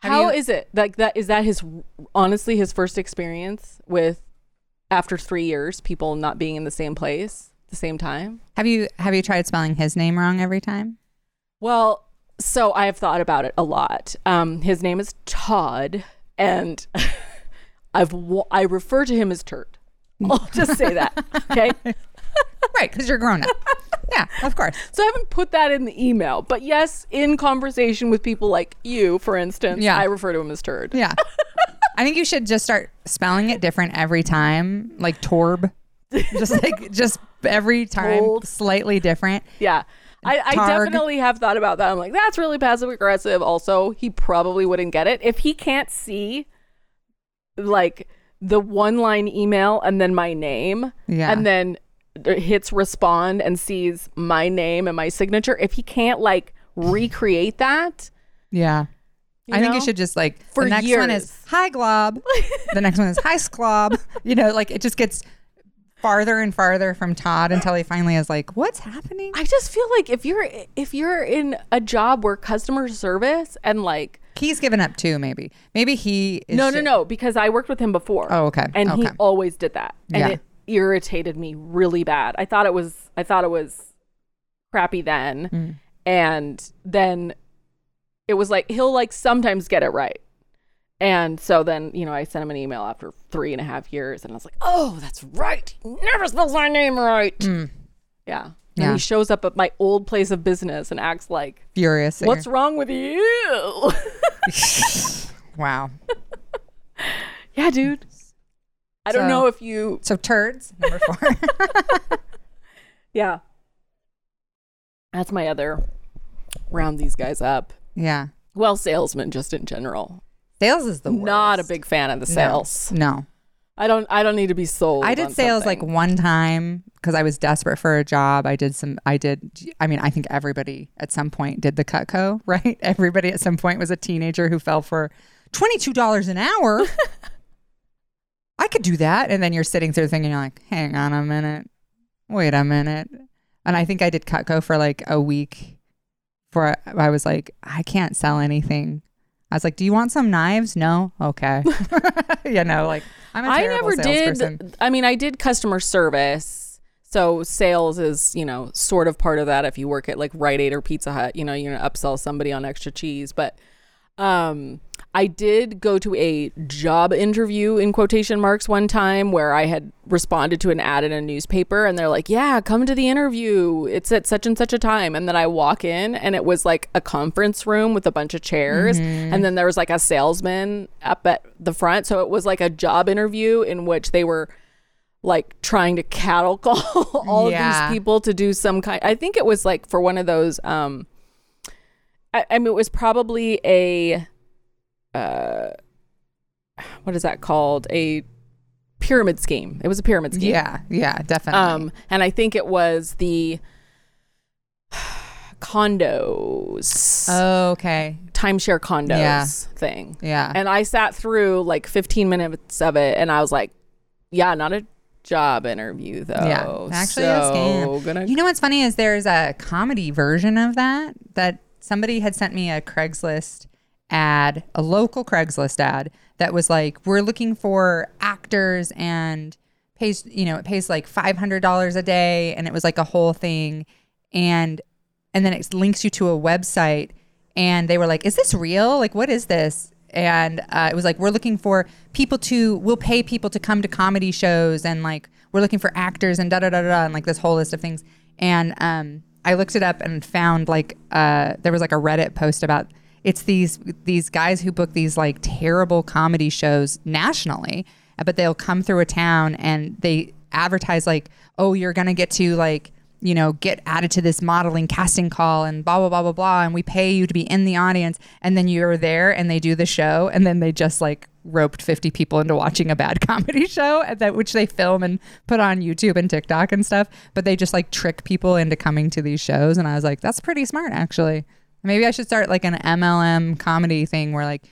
Have how you- is it? Like, that is that his honestly his first experience with after three years, people not being in the same place at the same time? Have you have you tried spelling his name wrong every time? Well, so I have thought about it a lot. Um, his name is Todd, and I've I refer to him as Turd. I'll just say that. Okay. Right, because you're grown up. Yeah, of course. So I haven't put that in the email, but yes, in conversation with people like you, for instance, Yeah. I refer to him as Turd. Yeah. I think you should just start spelling it different every time, like Torb. Just like just every time Told. slightly different. Yeah. I, I definitely have thought about that. I'm like, that's really passive aggressive. Also, he probably wouldn't get it. If he can't see like the one line email and then my name, Yeah. and then hits respond and sees my name and my signature, if he can't like recreate that, Yeah. I think you should just like For the next one is years. hi glob. the next one is hi sclob. You know, like it just gets farther and farther from Todd until he finally is like, What's happening? I just feel like if you're if you're in a job where customer service and like He's given up too, maybe. Maybe he is no no shit- no because I worked with him before. Oh, okay. And he always did that, and Yeah. it irritated me really bad. I thought it was I thought it was crappy then, Mm. and then it was like he'll like sometimes get it right. And so then, you know, I sent him an email after three and a half years and I was like, oh, that's right. He never spells my name right. Yeah. And Mm. Yeah. he shows up at my old place of business and acts like, Furious. what's wrong with you? wow. yeah, dude. I don't So- know if you, So turds, number four. yeah. That's my other round these guys up. yeah. Well, salesmen just in general. Sales is the worst. Not a big fan of the sales. No. I don't I don't need to be sold. I did sales like one time because I was desperate for a job. I did some, I did, I mean, I think everybody at some point did the Cutco, right? Everybody at some point was a teenager who fell for $22 an hour. I could do that. And then you're sitting through thinking, you're like, hang on a minute. Wait a minute. And I think I did Cutco for like a week for, I was like, I can't sell anything. I was like, do you want some knives? No? Okay. you know, like, I'm a I never salesperson. did. I mean, I did customer service. So sales is, you know, sort of part of that. If you work at like Rite Aid or Pizza Hut, you know, you're gonna upsell somebody on extra cheese. But um, I did go to a job interview in quotation marks one time where I had responded to an ad in a newspaper, and they're like, "Yeah, come to the interview. It's at such and such a time." And then I walk in, and it was like a conference room with a bunch of chairs, and then there was like a salesman up at the front. So it was like a job interview in which they were like trying to cattle call all Yeah. of these people to do some kind. I think it was like for one of those. um I, I mean, it was probably a, uh, what is that called? A pyramid scheme. It was a pyramid scheme. Yeah, yeah, definitely. Um, and I think it was the condos, okay. timeshare condos Yeah. thing. Yeah. And I sat through like 15 minutes of it, and I was like, "Yeah, not a job interview though." yeah. Actually, a so gonna You know what's funny is there's a comedy version of that that somebody had sent me a Craigslist ad, a local Craigslist ad that was like, "We're looking for actors and pays, you know, it pays like five hundred dollars a day," and it was like a whole thing, and and then it links you to a website, and they were like, "Is this real? Like, what is this?" and uh, it was like we're looking for people to we'll pay people to come to comedy shows and like we're looking for actors and da da da da, and like this whole list of things and um i looked it up and found like uh there was like a reddit post about it's these these guys who book these like terrible comedy shows nationally uh, but they'll come through a town and they advertise like oh you're gonna get to like you know, get added to this modeling casting call and blah, blah, blah, blah, blah. And we pay you to be in the audience. And then you're there and they do the show. And then they just like roped 50 people into watching a bad comedy show, that which they film and put on YouTube and TikTok and stuff. But they just like trick people into coming to these shows. And I was like, that's pretty smart, actually. Maybe I should start like an MLM comedy thing where like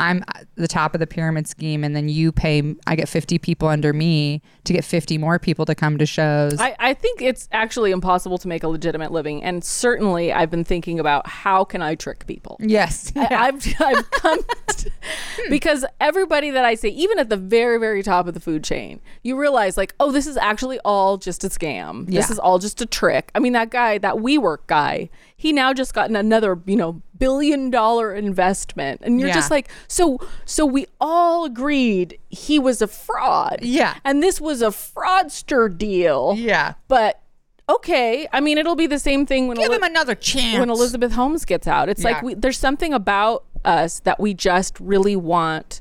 I'm at the top of the pyramid scheme and then you pay I get 50 people under me to get 50 more people to come to shows. I, I think it's actually impossible to make a legitimate living, and certainly I've been thinking about how can I trick people. yes. I, I've I've come to- because everybody that I say, even at the very very top of the food chain, you realize like, oh, this is actually all just a scam. This is all just a trick. I mean, that guy, that WeWork guy, he now just gotten another you know billion dollar investment, and you're Yeah. just like, so so we all agreed he was a fraud. Yeah. and this was a fraudster deal. yeah. but. Okay, I mean it'll be the same thing when Give Eli- him another chance. when Elizabeth Holmes gets out. It's like we, there's something about us that we just really want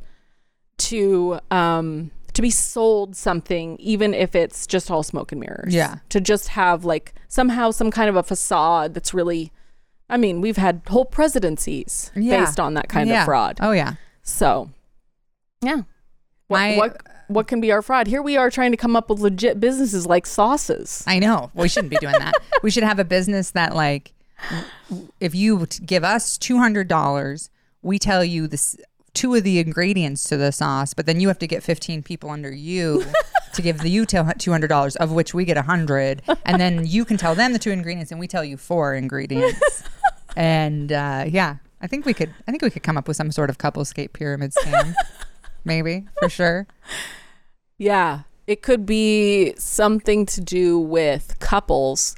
to um to be sold something even if it's just all smoke and mirrors. Yeah. To just have like somehow some kind of a facade that's really I mean, we've had whole presidencies Yeah. based on that kind Yeah. of fraud. Oh yeah. So, yeah. What, My- what what can be our fraud? Here we are trying to come up with legit businesses like sauces. I know. We shouldn't be doing that. we should have a business that like if you give us $200, we tell you this two of the ingredients to the sauce, but then you have to get 15 people under you to give the you $200 of which we get 100 and then you can tell them the two ingredients and we tell you four ingredients. and uh, yeah, I think we could I think we could come up with some sort of couplescape pyramid scheme. Maybe, for sure. Yeah, it could be something to do with couples.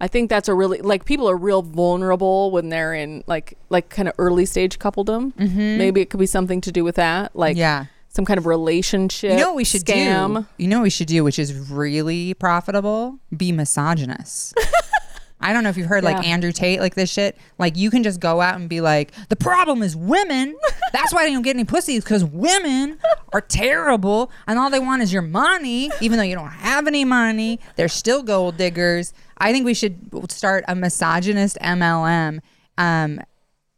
I think that's a really like people are real vulnerable when they're in like like kind of early stage coupledom. Mm-hmm. Maybe it could be something to do with that, like Yeah. some kind of relationship. You know what we should scam. do? You know what we should do, which is really profitable? Be misogynist. I don't know if you've heard like Andrew Tate, like this shit. Like you can just go out and be like, the problem is women. That's why they don't get any pussies because women are terrible and all they want is your money, even though you don't have any money. They're still gold diggers. I think we should start a misogynist MLM. Um,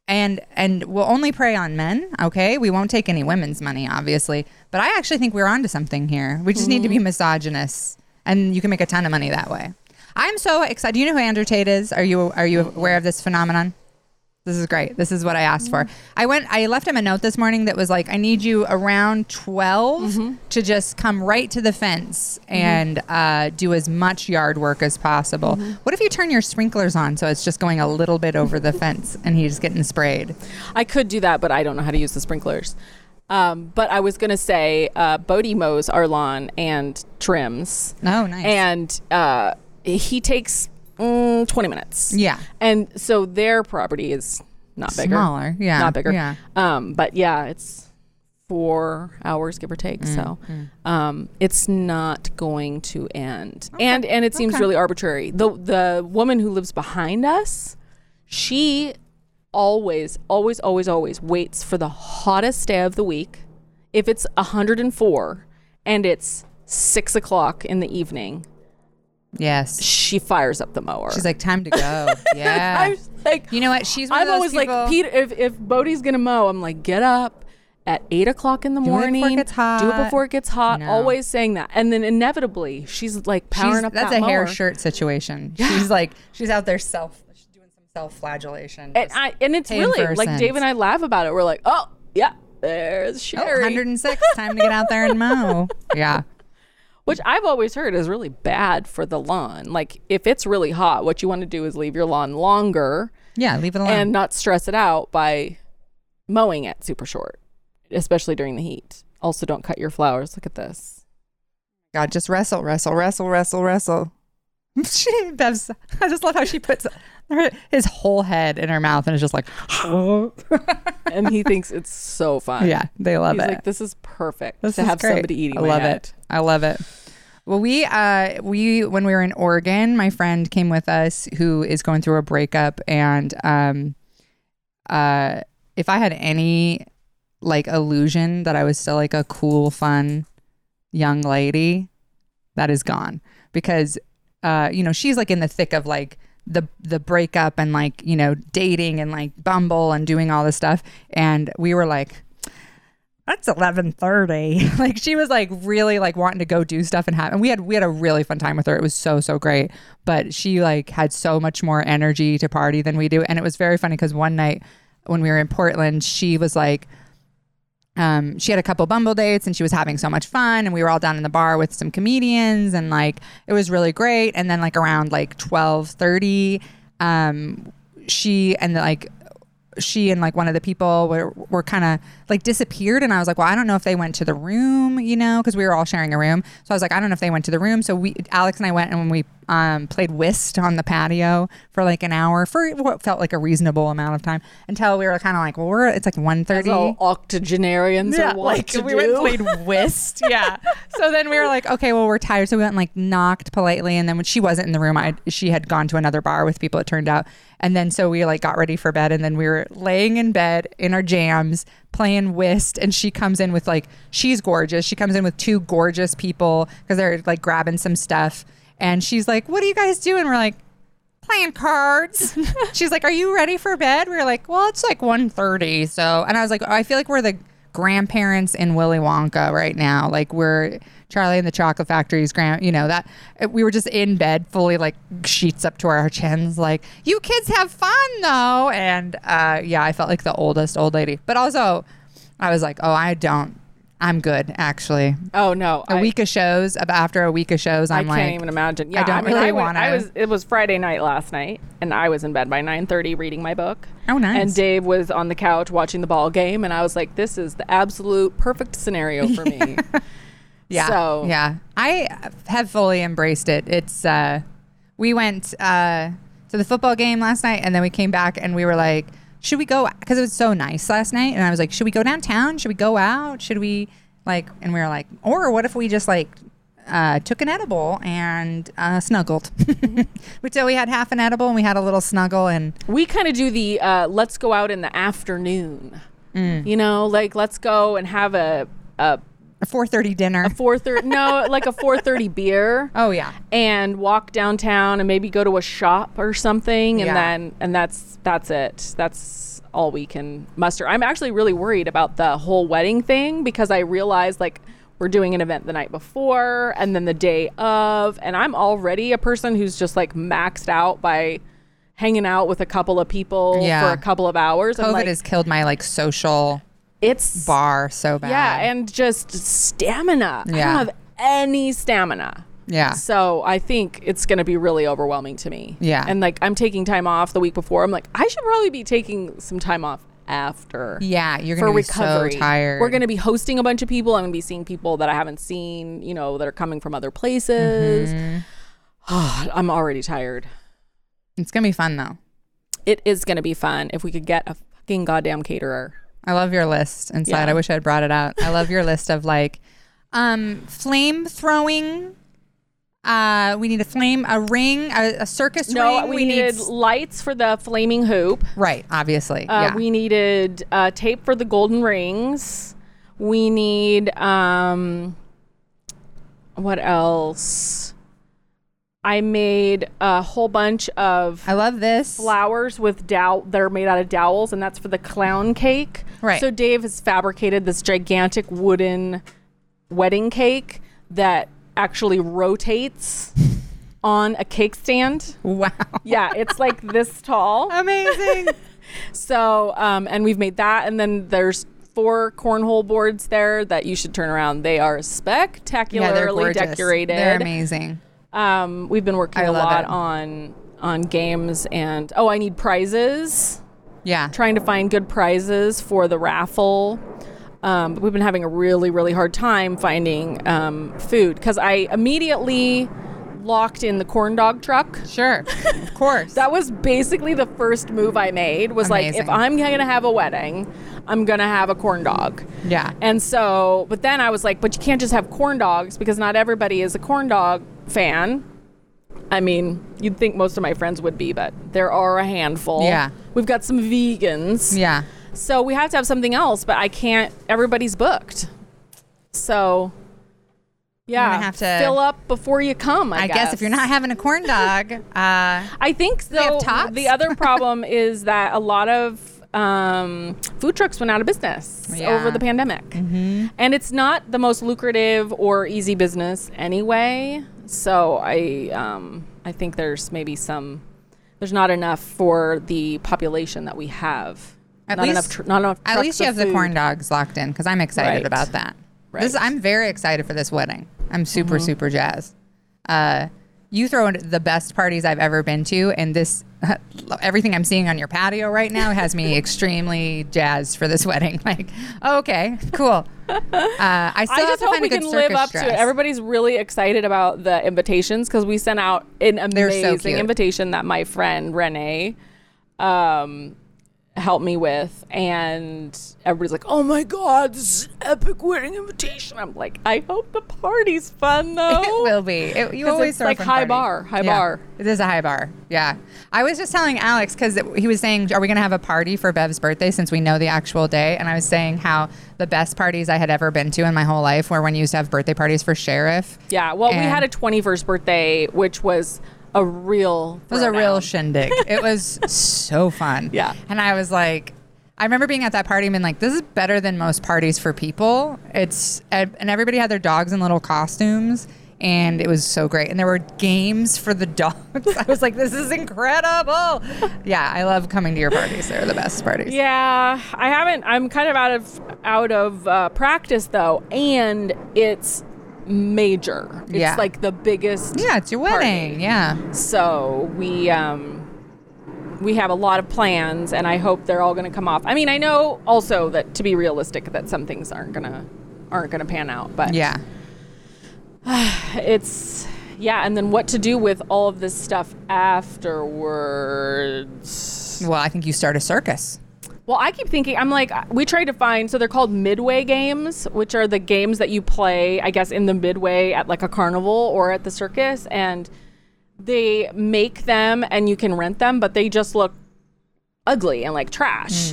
and and we'll only prey on men okay we won't take any women's money obviously but i actually think we're onto something here we just need to be misogynists and you can make a ton of money that way i'm so excited do you know who andrew tate is? Are you are you aware of this phenomenon? This is great. This is what i asked for. I went i left him a note this morning that was like i need you around 12 to just come right to the fence and uh, do as much yard work as possible. What if you turn your sprinklers on so it's just going a little bit over the fence and he's getting sprayed? I could do that, but I don't know how to use the sprinklers. Um, but I was gonna say, uh, Bodie mows our lawn and trims. Oh, nice. And uh, he takes mm, 20 minutes. Yeah. And so their property is not bigger. Smaller, yeah, Not bigger. yeah. Um, but yeah, it's four hours, give or take. Mm, so um, it's not going to end. And and it seems Okay. really arbitrary. The the woman who lives behind us, she always, always, always, always waits for the hottest day of the week. If it's 104 and it's six o'clock in the evening, yes she fires up the mower. she's like time to go yeah I'm like, you know what she's I'm always people- like, Pete. if, if Bodie's gonna mow, I'm like, get up at eight o'clock in the Do it it morning. gets Do it before it gets hot. No. Always saying that. And then inevitably, she's like powering she's, up that's that a hair shirt situation she's like she's out there self she's doing some self-flagellation And, I, and it's really like. Dave and I laugh about it. We're like, oh, yeah, there's Oh, Sherry. 106 time to get out there and mow yeah Which I've always heard is really bad for the lawn. Like, if it's really hot, what you want to do is leave your lawn longer yeah leave it alone and not stress it out by mowing it super short, especially during the heat. Also, don't cut your flowers. Look at this. god just wrestle wrestle wrestle wrestle wrestle she Bev's, i just love how she puts her, his whole head in her mouth and is just like and he thinks it's so fun. yeah they love He's it like, this is perfect This to is have great. somebody eating I my love head. it. I love it. Well, we uh we when we were in Oregon, my friend came with us who is going through a breakup and um uh if I had any like illusion that I was still like a cool, fun young lady, that is gone because uh you know, she's like in the thick of like the the breakup and like, you know, dating and like Bumble and doing all this stuff and we were like that's 11:30. like she was like really like wanting to go do stuff and have and we had we had a really fun time with her. It was so so great. But she like had so much more energy to party than we do and it was very funny cuz one night when we were in Portland, she was like um, she had a couple bumble dates and she was having so much fun and we were all down in the bar with some comedians and like it was really great. And then like around like 12:30 um she and like she and like one of the people were, were kind of like disappeared. And i was like well i don't know if they went to the room you know because we were all sharing a room. So i was like i don't know if they went to the room. So we alex and i went and when we um, played whist on the patio for like an hour for what felt like a reasonable amount of time until we were kind of like well we're it's like 1.30 octogenarians yeah, like we do. went played whist. yeah. So then we were like, okay, well we're tired, so we went and like knocked politely, and then when she wasn't in the room, I she had gone to another bar with people. It turned out, and then so we like got ready for bed, and then we were laying in bed in our jams playing whist, and she comes in with like she's gorgeous. She comes in with two gorgeous people because they're like grabbing some stuff, and she's like, "What are you guys doing?" We're like playing cards. She's like, "Are you ready for bed?" We are like, "Well, it's like 1.30. So, and I was like, oh, "I feel like we're the grandparents in Willy Wonka right now. Like we're Charlie and the Chocolate Factory's grand. You know that we were just in bed, fully like sheets up to our chins, like you kids have fun though. And uh, yeah, I felt like the oldest old lady, but also I was like, "Oh, I don't." I'm good, actually. oh no, A I- week of shows, after a week of shows, I I'm can't like, even imagine. Yeah, I don't I mean, really I, wanna- I was. It was Friday night last night, and I was in bed by nine thirty reading my book. Oh, nice. And Dave was on the couch watching the ball game, and I was like, "This is the absolute perfect scenario for me." Yeah. So- yeah, I have fully embraced it. It's uh, we went uh, to the football game last night, and then we came back, and we were like, should we go? Because it was so nice last night, and I was like, should we go downtown? Should we go out? Should we like? And we were like, or what if we just like. Uh, took an edible and uh, snuggled. so we had half an edible and we had a little snuggle and we kind of do the uh, let's go out in the afternoon. Mm. You know, like let's go and have a a, a 4:30 dinner. a four thirty no, like a four thirty beer. oh yeah, and walk downtown and maybe go to a shop or something and Yeah. then and that's that's it that's all we can muster i'm actually really worried about the whole wedding thing because i realized like we're doing an event the night before and then the day of and i'm already a person who's just like maxed out by hanging out with a couple of people Yeah. for a couple of hours COVID like has killed my like social it's bar so bad. yeah and just stamina Yeah. i don't have any stamina yeah. so I think it's going to be really overwhelming to me. Yeah. And like I'm taking time off the week before. I'm like I should probably be taking some time off after. Yeah, you're gonna be recovery. so tired. We're going to be hosting a bunch of people. I'm going to be seeing people that I haven't seen, you know, that are coming from other places. Mm-hmm. I'm already tired. It's gonna be fun though. It is going to be fun if we could get a fucking goddamn caterer. I love your list inside. Yeah. I wish I'd brought it out. I love your list of like um flame throwing. Uh, we need a flame, a ring, a, a circus No, ring. we, needed need lights for the flaming hoop. right, obviously. Uh, yeah, We needed uh, tape for the golden rings. We need um, what else? I made a whole bunch of I love this. flowers with dow. They're made out of dowels, and that's for the clown cake. Right. So Dave has fabricated this gigantic wooden wedding cake that actually rotates on a cake stand. Wow, Yeah, it's like this tall. amazing. So, um, and we've made that, and then there's four cornhole boards there that you should turn around. They are yeah, they're spectacularly gorgeous. decorated. They're amazing. Um, we've been working I a lot it. on on games, and oh, I need prizes. Yeah, Trying to find good prizes for the raffle. Um, but we've been having a really, really hard time finding um, food because I immediately locked in the corn dog truck. sure, of course. That was basically the first move I made. Was like, if I'm gonna have a wedding, I'm gonna have a corn dog. yeah, And so, but then I was like, but you can't just have corn dogs because not everybody is a corn dog fan. I mean, you'd think most of my friends would be, but there are a handful. Yeah. We've got some vegans. yeah. So we have to have something else, but I can't. Everybody's booked. So, yeah, have to- fill up before you come. I, I guess. if you're not having a corn dog, uh, I think so. The other problem is that a lot of um, food trucks went out of business Yeah. over the pandemic. Mm-hmm. And it's not the most lucrative or easy business anyway. So I, um, I think there's maybe some, there's not enough for the population that we have. At not least- enough. Tr- not enough. At least you have the corn dogs locked in because I'm excited Right. about that. This, Right. I'm very excited for this wedding. I'm super, Mm-hmm. super jazzed. Uh, you throw in the best parties I've ever been to, and this everything I'm seeing on your patio right now has me extremely jazzed for this wedding. Like, okay, cool. Uh, I still I have just hope we can live up dress. to it. Everybody's really excited about the invitations because we sent out an They're so amazing invitation that my friend Renee um, helped me with, and everybody's like, "Oh my god, this is an epic wedding invitation!" I'm like, "I hope the party's fun though." It will be. It, you always like high party. bar, high Yeah, bar. It is a high bar. Yeah. I was just telling Alex because he was saying, "Are we going to have a party for Bev's birthday since we know the actual day?" And I was saying how the best parties I had ever been to in my whole life were when you used to have birthday parties for sheriff. Yeah, well, we had a 21st birthday, which was a real. It was a real throwdown. shindig. it was so fun. Yeah. And I was like, I remember being at that party and being like, this is better than most parties for people. It's and and everybody had their dogs in little costumes. And it was so great. And there were games for the dogs. I was like, this is incredible. Yeah, I love coming to your parties. They're the best parties. Yeah, I haven't. I'm kind of out of out of uh, practice though, and it's major. It's Yeah. like the biggest. Yeah, it's your party. wedding. Yeah. So we um we have a lot of plans, and I hope they're all going to come off. I mean, I know also that to be realistic, that some things aren't gonna aren't gonna pan out, but Yeah. it's yeah. And then what to do with all of this stuff afterwards? Well, I think you start a circus. Well, I keep thinking, I'm like, we tried to find, so they're called midway games, which are the games that you play, I guess, in the midway at like a carnival or at the circus. And they make them and you can rent them, but they just look ugly and like trash.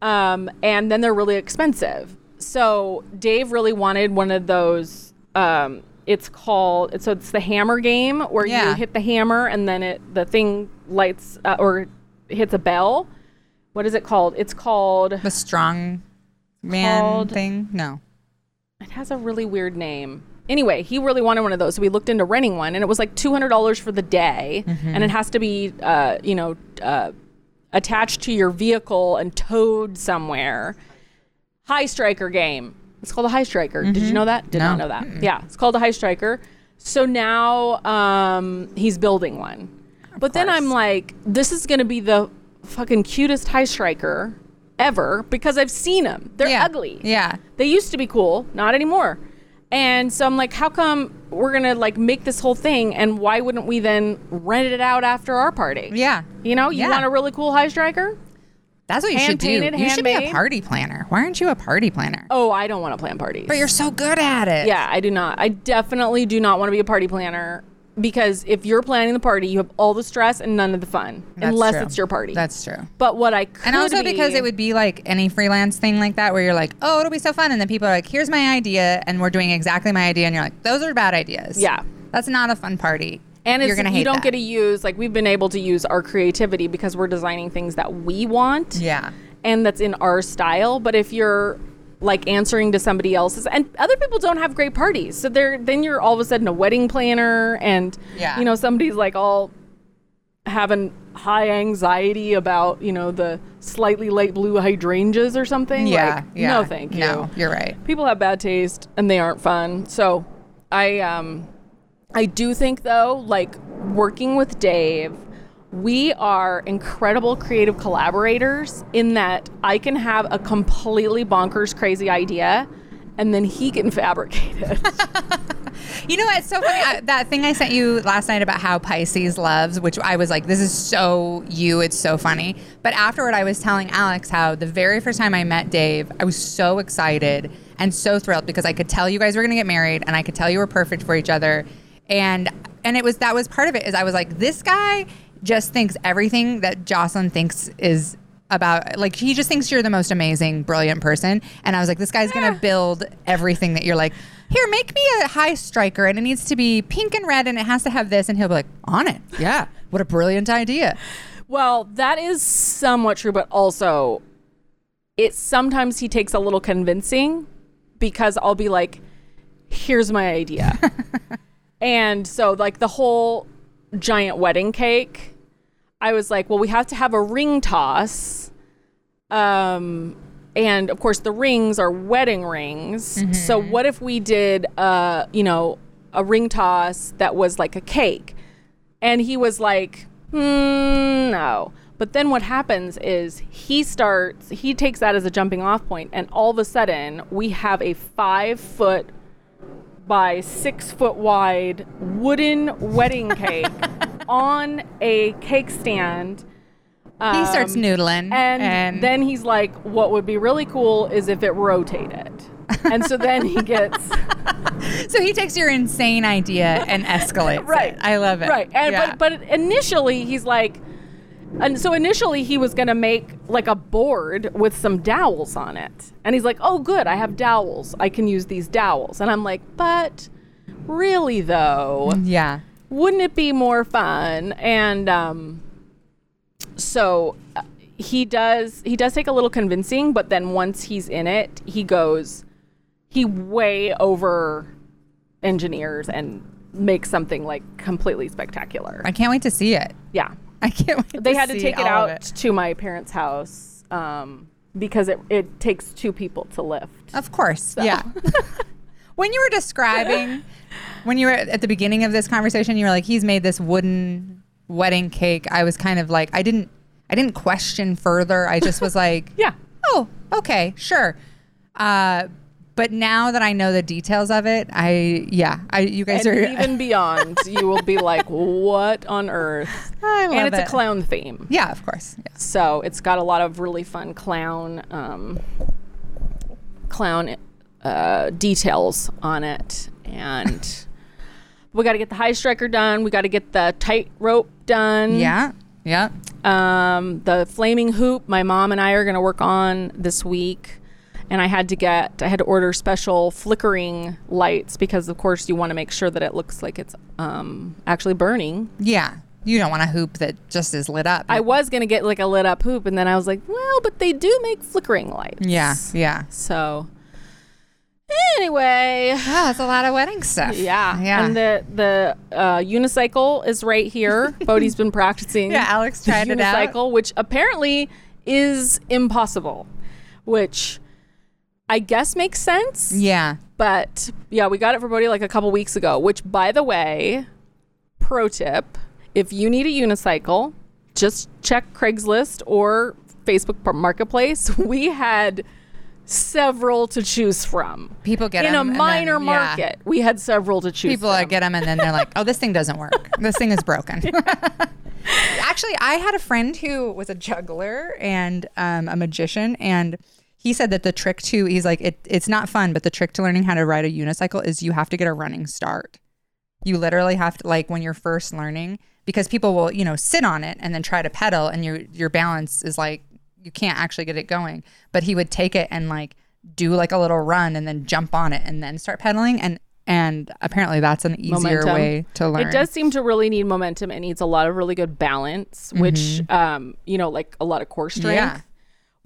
Um, and then they're really expensive. So Dave really wanted one of those. Um, it's called, so it's the hammer game where Yeah. you hit the hammer and then it the thing lights uh, or hits a bell. What is it called? It's called. The strong man Called- thing? No. It has a really weird name. Anyway, he really wanted one of those, so we looked into renting one, and it was like two hundred dollars for the day, and it has to be, uh, you know, uh, attached to your vehicle and towed somewhere. High Striker game. It's called a High Striker. Did you know that? Did not know that. Yeah, it's called a High Striker. So now um, he's building one. But then. I'm like, this is going to be the fucking cutest High Striker ever because I've seen them. They're yeah. ugly. Yeah. They used to be cool, not anymore. And so I'm like, how come we're gonna like make this whole thing, and why wouldn't we then rent it out after our party? Yeah. You know, you Yeah. want a really cool high striker? That's what you should do. Hand-painted, You should be a party planner. Why aren't you a party planner? Oh, I don't want to plan parties. But you're so good at it. yeah, I do not. I definitely do not want to be a party planner because if you're planning the party, you have all the stress and none of the fun, That's unless true. it's your party. That's true. but what I could And also be- because it would be like any freelance thing like that where you're like, oh, it'll be so fun. And then people are like, here's my idea. And we're doing exactly my idea. And you're like, those are bad ideas. Yeah. That's not a fun party. and it's, you're going to hate you don't that. get to use like we've been able to use our creativity because we're designing things that we want. Yeah. and that's in our style. But if you're like answering to somebody else's, and other people don't have great parties, so they're then you're all of a sudden a wedding planner, and Yeah. you know somebody's like all having high anxiety about you know the slightly light blue hydrangeas or something. Yeah. Like, yeah. No, thank you. No, you're right. People have bad taste and they aren't fun. So I um I do think though, like working with Dave, we are incredible creative collaborators in that I can have a completely bonkers crazy idea and then he can fabricate it. You know what? It's so funny. I, that thing I sent you last night about how Pisces loves, which I was like, this is so you. It's so funny. But afterward, I was telling Alex how the very first time I met Dave, I was so excited and so thrilled because I could tell you guys were going to get married and I could tell you were perfect for each other. And and it was that was part of it is I was like, this guy just thinks everything that Jocelyn thinks is about like he just thinks you're the most amazing brilliant person. And i was like this guy's gonna build everything that you're like here make me a high striker and it needs to be pink and red and it has to have this and he'll be like on it. Yeah. What a brilliant idea. Well, that is somewhat true, but also it sometimes he takes a little convincing because I'll be like, here's my idea. and so, like, the whole giant wedding cake, I was like, well, we have to have a ring toss. Um, and of course, the rings are wedding rings. So, what if we did, uh, you know, a ring toss that was like a cake? And he was like, hmm, no. But then what happens is he starts, he takes that as a jumping off point, and all of a sudden we have a five foot by six foot wide wooden wedding cake on a cake stand. he starts Um, noodling, and, then he's like, what would be really cool is if it rotated. and so then he gets so he takes your insane idea and escalates. right. it. I love it. Right. And Yeah. but but initially he's like and so initially he was gonna make like a board with some dowels on it. And he's like, Oh good, I have dowels. I can use these dowels. And I'm like, but really though, yeah. wouldn't it be more fun? And um so uh, he does he does take a little convincing, but then once he's in it, he goes he way over engineers and makes something like completely spectacular. I can't wait to see it. Yeah. I can't wait. They to had to see take it all of out to my parents' house um, because it, it takes two people to lift. Of course. Yeah. when you were describing, when you were at the beginning of this conversation, you were like, he's made this wooden wedding cake. I was kind of like, I didn't, I didn't question further. I just was like, Yeah. oh, okay, sure. Uh, but now that I know the details of it, I, yeah, I, you guys And are, even beyond, you will be like, what on earth? I love and it's it. a clown theme. Yeah, of course. Yeah. So it's got a lot of really fun clown um, clown uh, details on it, and we got to get the high striker done. We got to get the tightrope done. Yeah. Yeah. Um, the flaming hoop, my mom and I are going to work on this week. And I had to get, I had to order special flickering lights because, of course, you want to make sure that it looks like it's um, actually burning. Yeah. You don't want a hoop that just is lit up. I was going to get like a lit up hoop, and then I was like, well, but they do make flickering lights. yeah. Yeah. So, anyway, Oh, that's a lot of wedding stuff. yeah. Yeah. And the the uh, unicycle is right here. Bodhi's been practicing. Yeah, Alex tried it out. unicycle, which apparently is impossible, which I guess makes sense. yeah. But yeah, we got it for Bodhi like a couple weeks ago. Which, by the way, pro tip: if you need a unicycle, just check Craigslist or Facebook Marketplace. We had several to choose from. People get in a then- minor yeah. market. We had several to choose. People from. get them and then they're like, "Oh, this thing doesn't work. This thing is broken." Actually, I had a friend who was a juggler and um, a magician, and he said that the trick to he's like, it, "It's not fun, but the trick to learning how to ride a unicycle is you have to get a running start. You literally have to like when you're first learning because people will you know sit on it and then try to pedal, and your your balance is like you can't actually get it going. But he would take it and like do like a little run and then jump on it and then start pedaling and and apparently that's an easier Momentum. way to learn. It does seem to really need momentum. It needs a lot of really good balance, which, um, you know, like a lot of core strength, Mm-hmm. Yeah.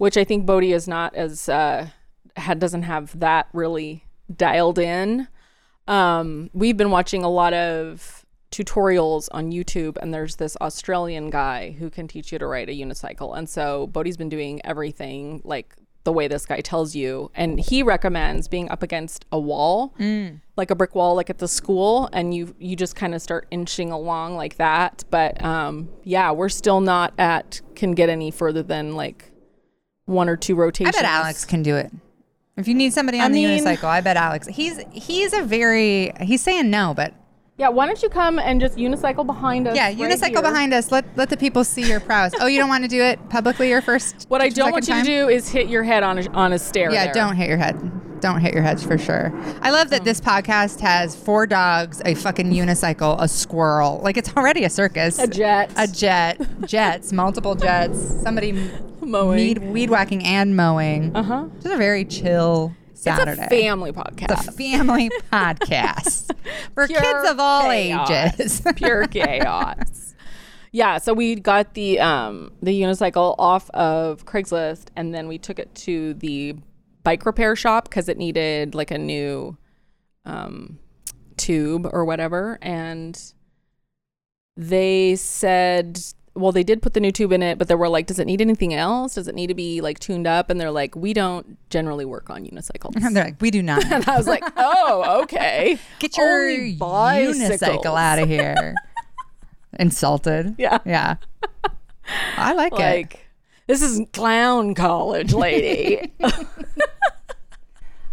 Which I think Bodhi is not as, uh, had, doesn't have that really dialed in. Um, we've been watching a lot of tutorials on YouTube, and there's this Australian guy who can teach you to ride a unicycle. And so Bodhi's been doing everything like the way this guy tells you. And he recommends being up against a wall, like a brick wall, like at the school, and you you just kind of start inching along like that. But um, yeah, we're still not at can get any further than like one or two rotations. I bet Alex can do it. If you need somebody on I the mean- unicycle, I bet Alex. He's he's a very he's saying no, but Yeah, why don't you come and just unicycle behind us? yeah, right unicycle here. behind us. Let let the people see your prowess. Oh, you don't want to do it publicly your first? What I don't want you second to do is hit your head on a, on a stair. Yeah, there. don't hit your head. Don't hit your heads for sure. I love that this podcast has four dogs, a fucking unicycle, a squirrel. Like it's already a circus. A jet. A jet. Jets. multiple jets. Somebody Mowing. Weed, weed whacking and mowing. Uh huh. Just a very chill Saturday. It's a family podcast. the family podcast for Pure kids of all chaos. ages. Pure chaos. Yeah, so we got the um the unicycle off of Craigslist and then we took it to the bike repair shop because it needed like a new um tube or whatever and they said well they did put the new tube in it but they were like does it need anything else does it need to be like tuned up and they're like we don't generally work on unicycles And they're like, we do not. and i was like oh okay Get your Only bicycles. unicycle out of here. Insulted. Yeah. Yeah. I like, it. like this is clown college lady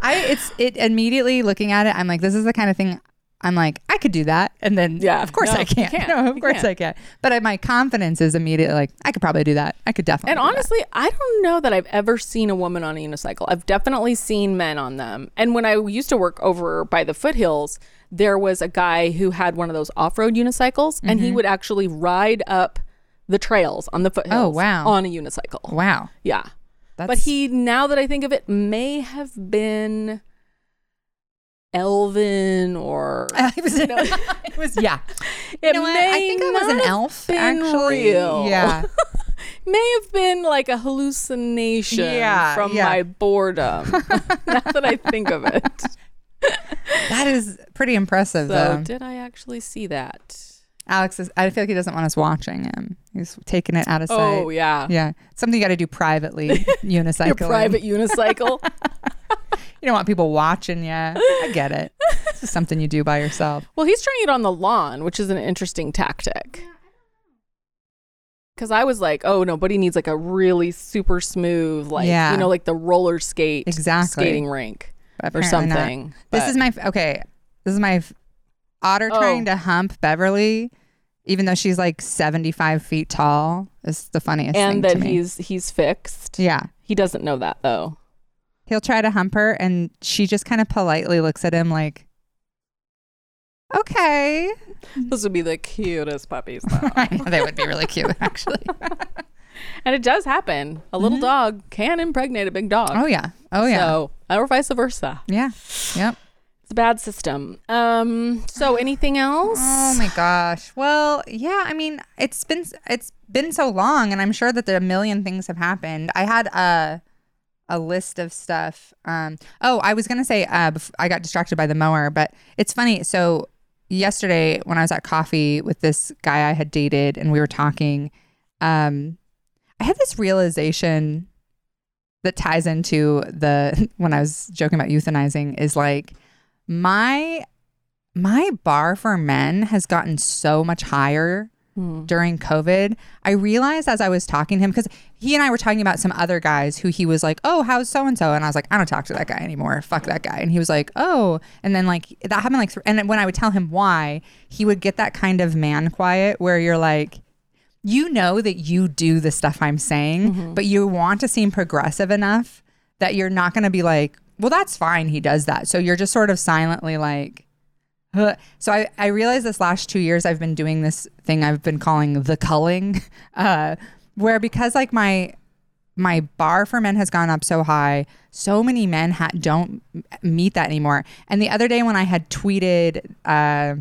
I it's it immediately looking at it, I'm like, this is the kind of thing I'm like, I could do that. And then Yeah, of course no, I can't. can't. No, of You course can't. I can't. But I, my confidence is immediately like, I could probably do that. I could definitely. And do that. honestly, I don't know that I've ever seen a woman on a unicycle. I've definitely seen men on them. And when I used to work over by the foothills, there was a guy who had one of those off-road unicycles and Mm-hmm. he would actually ride up the trails on the foothills Oh, wow. on a unicycle. wow. Yeah. That's, but he now that I think of it may have been Elvin or it was, it was yeah. it know what? may I think it was an elf, actually. real. Yeah. may have been like a hallucination Yeah, from yeah. my boredom. now that I think of it. That is pretty impressive So though. did I actually see that? Alex is I feel like he doesn't want us watching him. He's taking it out of oh, sight. Oh yeah. Yeah. Something you got to do privately. Unicycle. Your private unicycle. You don't want people watching you. I get it. This is something you do by yourself. well, he's trying it on the lawn, which is an interesting tactic. Cause I was like, oh, nobody needs like a really super smooth, like Yeah. you know, like the roller skate Exactly. skating rink or something. This is my okay. This is my otter Oh. trying to hump Beverly, even though she's like seventy five feet tall. Is the funniest and thing that to me. he's he's fixed. yeah. He doesn't know that though. He'll try to hump her, and she just kind of politely looks at him like, "Okay." Those would be the cutest puppies though. I know they would be really cute, actually. and it does happen. A little dog can impregnate a big dog. Mm-hmm. oh yeah. Oh yeah. So, or vice versa. yeah. Yep. It's a bad system. Um. So, anything else? Oh my gosh. Well, yeah, I mean, it's been it's been so long and I'm sure that a million things have happened. I had a a list of stuff. Um oh, I was to say uh I got distracted by the mower, but it's funny. So yesterday when I was at coffee with this guy I had dated and we were talking, um I had this realization that ties into the when I was joking about euthanizing is like my my bar for men has gotten so much higher Hmm. during COVID. I realized as I was talking to him, because he and I were talking about some other guys who he was like, Oh, how's so and so? And I was like, I don't talk to that guy anymore. Fuck that guy. And he was like, Oh. And then like that happened like, th- and when I would tell him why, he would get that kind of man quiet where you're like, you know that you do the stuff I'm saying, but you want to seem progressive enough that you're not going to be like, well, that's fine. He does that. So you're just sort of silently like. So I, I realized this last two years I've been doing this thing I've been calling the culling, uh, where because like my my bar for men has gone up so high, so many men ha- don't meet that anymore. And the other day when I had tweeted uh,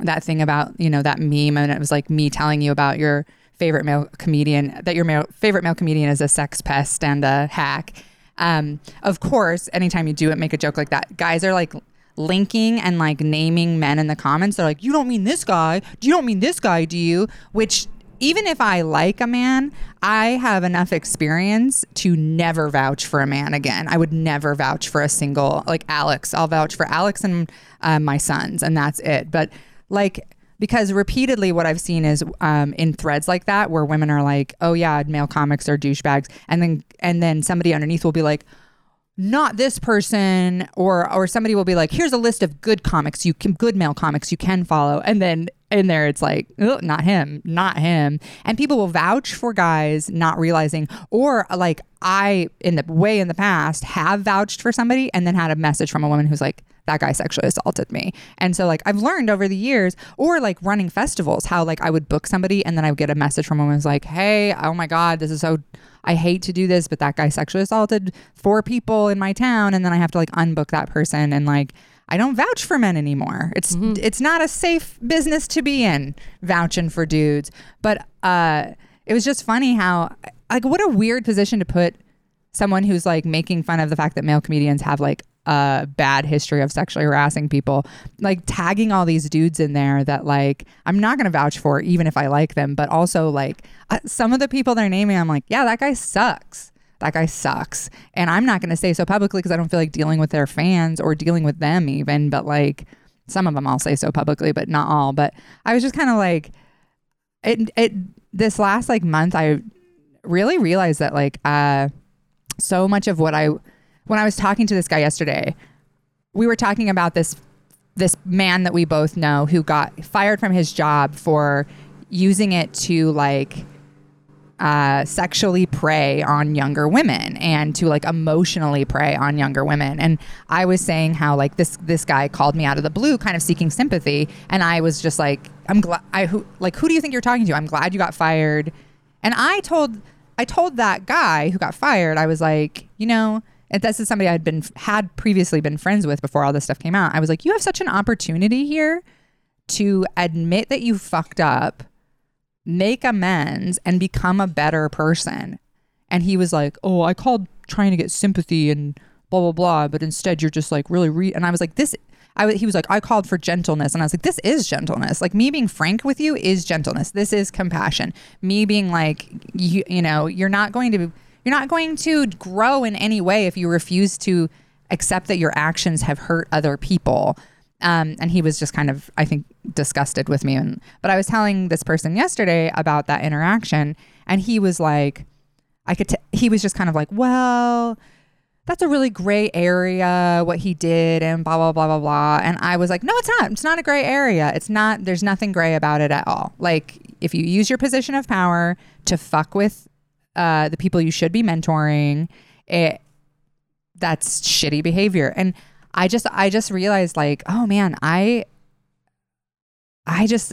that thing about you know that meme and it was like me telling you about your favorite male comedian that your male, favorite male comedian is a sex pest and a hack um of course anytime you do it make a joke like that guys are like linking and like naming men in the comments they're like you don't mean this guy you don't mean this guy do you which even if I like a man, I have enough experience to never vouch for a man again. I would never vouch for a single, like Alex. I'll vouch for Alex and uh, my sons, and that's it. But like, because repeatedly what I've seen is um, in threads like that where women are like, "Oh yeah, male comics are douchebags," and then and then somebody underneath will be like, not this person or or somebody will be like here's a list of good comics you can good male comics you can follow. And then in there it's like "Ugh, not him not him. And people will vouch for guys not realizing or like i in the way in the past have vouched for somebody and then had a message from a woman who's like that guy sexually assaulted me and so like i've learned over the years or like running festivals how like i would book somebody and then i would get a message from who's like hey oh my god this is so I hate to do this, but that guy sexually assaulted four people in my town, and then I have to like unbook that person. And like, I don't vouch for men anymore. It's it's not a safe business to be in vouching for dudes. But uh it was just funny how like what a weird position to put someone who's like making fun of the fact that male comedians have like a bad history of sexually harassing people, like tagging all these dudes in there that like I'm not gonna vouch for even if I like them, but also like uh, some of the people they're naming, I'm like, yeah, that guy sucks. That guy sucks, and I'm not gonna say so publicly because I don't feel like dealing with their fans or dealing with them even. But like some of them, I'll say so publicly, but not all. But I was just kind of like, it. It this last like month, I really realized that like uh so much of what I when I was talking to this guy yesterday, we were talking about this this man that we both know who got fired from his job for using it to like uh, sexually prey on younger women and to like emotionally prey on younger women. And I was saying how like this this guy called me out of the blue, kind of seeking sympathy, and I was just like, I'm glad. I who like who do you think you're talking to? I'm glad you got fired. And I told I told that guy who got fired, I was like, you know, and this is somebody I'd been had previously been friends with before all this stuff came out. I was like, you have such an opportunity here to admit that you fucked up, make amends, and become a better person. And he was like, oh, I called trying to get sympathy and blah blah blah, but instead you're just like really re. And I was like, this. I he was like, I called for gentleness, and I was like, this is gentleness. Like me being frank with you is gentleness. This is compassion. Me being like, you, you know, you're not going to, you're not going to grow in any way if you refuse to accept that your actions have hurt other people. Um, and he was just kind of, I think, disgusted with me. And but I was telling this person yesterday about that interaction, and he was like, I could. T- he was just kind of like, well, that's a really gray area what he did and blah blah blah blah blah and i was like no it's not it's not a gray area it's not there's nothing gray about it at all like if you use your position of power to fuck with uh, the people you should be mentoring it that's shitty behavior. And i just i just realized like oh man i i just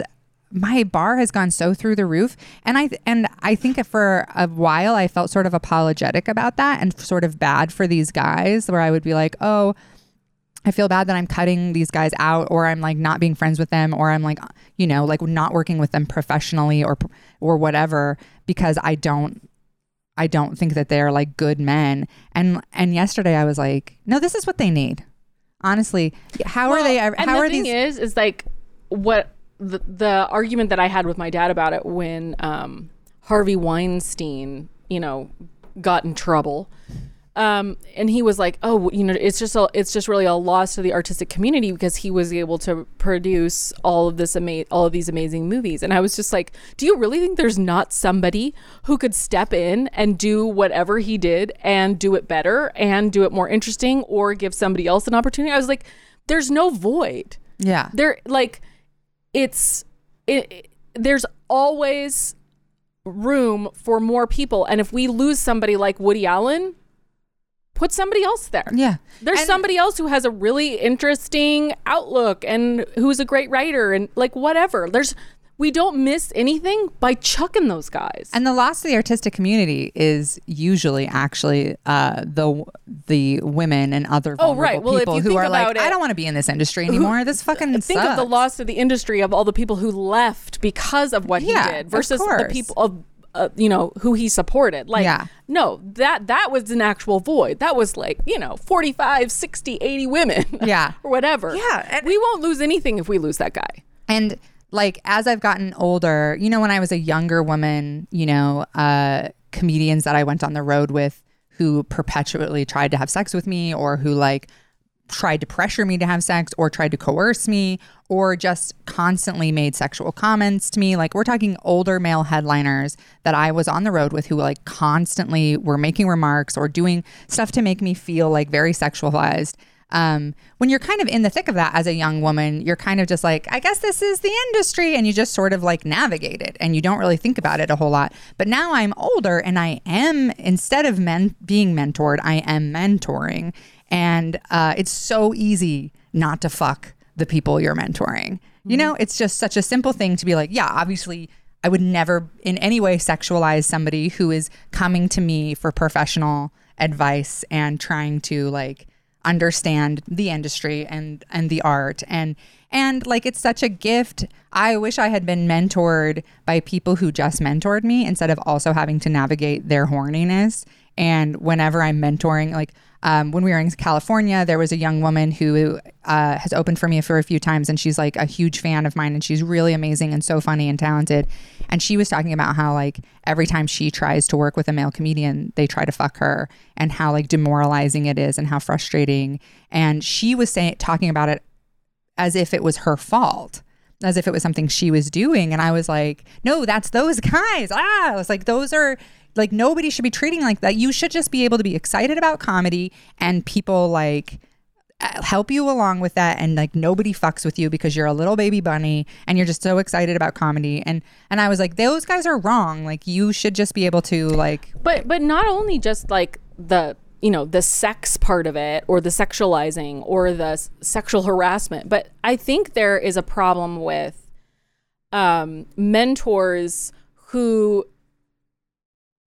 my bar has gone so through the roof. And i and i think for a while i felt sort of apologetic about that and sort of bad for these guys where i would be like oh i feel bad that i'm cutting these guys out or i'm like not being friends with them or i'm like you know like not working with them professionally or or whatever because i don't i don't think that they're like good men and and yesterday i was like no this is what they need honestly how are they ever and how the are thing these is, is like what the, the argument that I had with my dad about it when um, Harvey Weinstein, you know, got in trouble. Um, and he was like, "Oh, you know, it's just a, it's just really a loss to the artistic community because he was able to produce all of this ama- all of these amazing movies." And I was just like, "Do you really think there's not somebody who could step in and do whatever he did and do it better and do it more interesting or give somebody else an opportunity?" I was like, "There's no void." yeah there like it's it, it- there's always room for more people and if we lose somebody like Woody Allen put somebody else there. Yeah. There's And- somebody else who has a really interesting outlook and who's a great writer and like whatever. There's we don't miss anything by chucking those guys. And the loss of the artistic community is usually actually uh, the the women and other Oh, right. Well, people who are like, it- I don't want to be in this industry anymore. This fucking think of the loss of the industry of all the people who left because of what Yeah, he did versus the people of uh, you know who he supported like Yeah. no that that was an actual void that was like you know 45 60 80 women Yeah. or whatever Yeah, and- we won't lose anything if we lose that guy And like as I've gotten older, you know, when I was a younger woman, you know, uh, comedians that I went on the road with who perpetually tried to have sex with me or who like tried to pressure me to have sex or tried to coerce me or just constantly made sexual comments to me. Like we're talking older male headliners that I was on the road with who like constantly were making remarks or doing stuff to make me feel like very sexualized. Um, when you're kind of in the thick of that as a young woman, you're kind of just like, I guess this is the industry, and you just sort of like navigate it, and you don't really think about it a whole lot. But now I'm older, and I am instead of men being mentored, I am mentoring, and uh, it's so easy not to fuck the people you're mentoring. You know, it's just such a simple thing to be like, yeah, obviously. I would never in any way sexualize somebody who is coming to me for professional advice and trying to like understand the industry and and the art and and like it's such a gift. I wish I had been mentored by people who just mentored me instead of also having to navigate their horniness. And whenever I'm mentoring, like um, when we were in California, there was a young woman who uh, has opened for me for a few times, and she's like a huge fan of mine, and she's really amazing and so funny and talented. And she was talking about how like every time she tries to work with a male comedian, they try to fuck her, and how like demoralizing it is, and how frustrating. And she was saying talking about it as if it was her fault as if it was something she was doing. And i was like no that's those guys. Ah i was like those are like nobody should be treating like that. You should just be able to be excited about comedy and people like uh, help you along with that. And like nobody fucks with you because you're a little baby bunny and you're just so excited about comedy. And and I was like those guys are wrong. Like you should just be able to like But but not only just like the you know the sex part of it or the sexualizing or the s- sexual harassment, but I think there is a problem with um, mentors who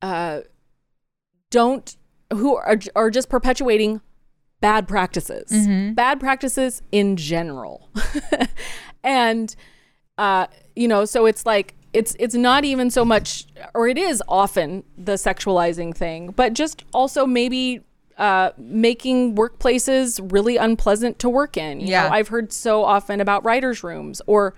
uh, don't who are are just perpetuating bad practices, bad practices in general, and uh, you know, so it's like it's it's not even so much, or it is often the sexualizing thing, but just also maybe uh, making workplaces really unpleasant to work in. You Yeah. know, I've heard so often about writers' rooms or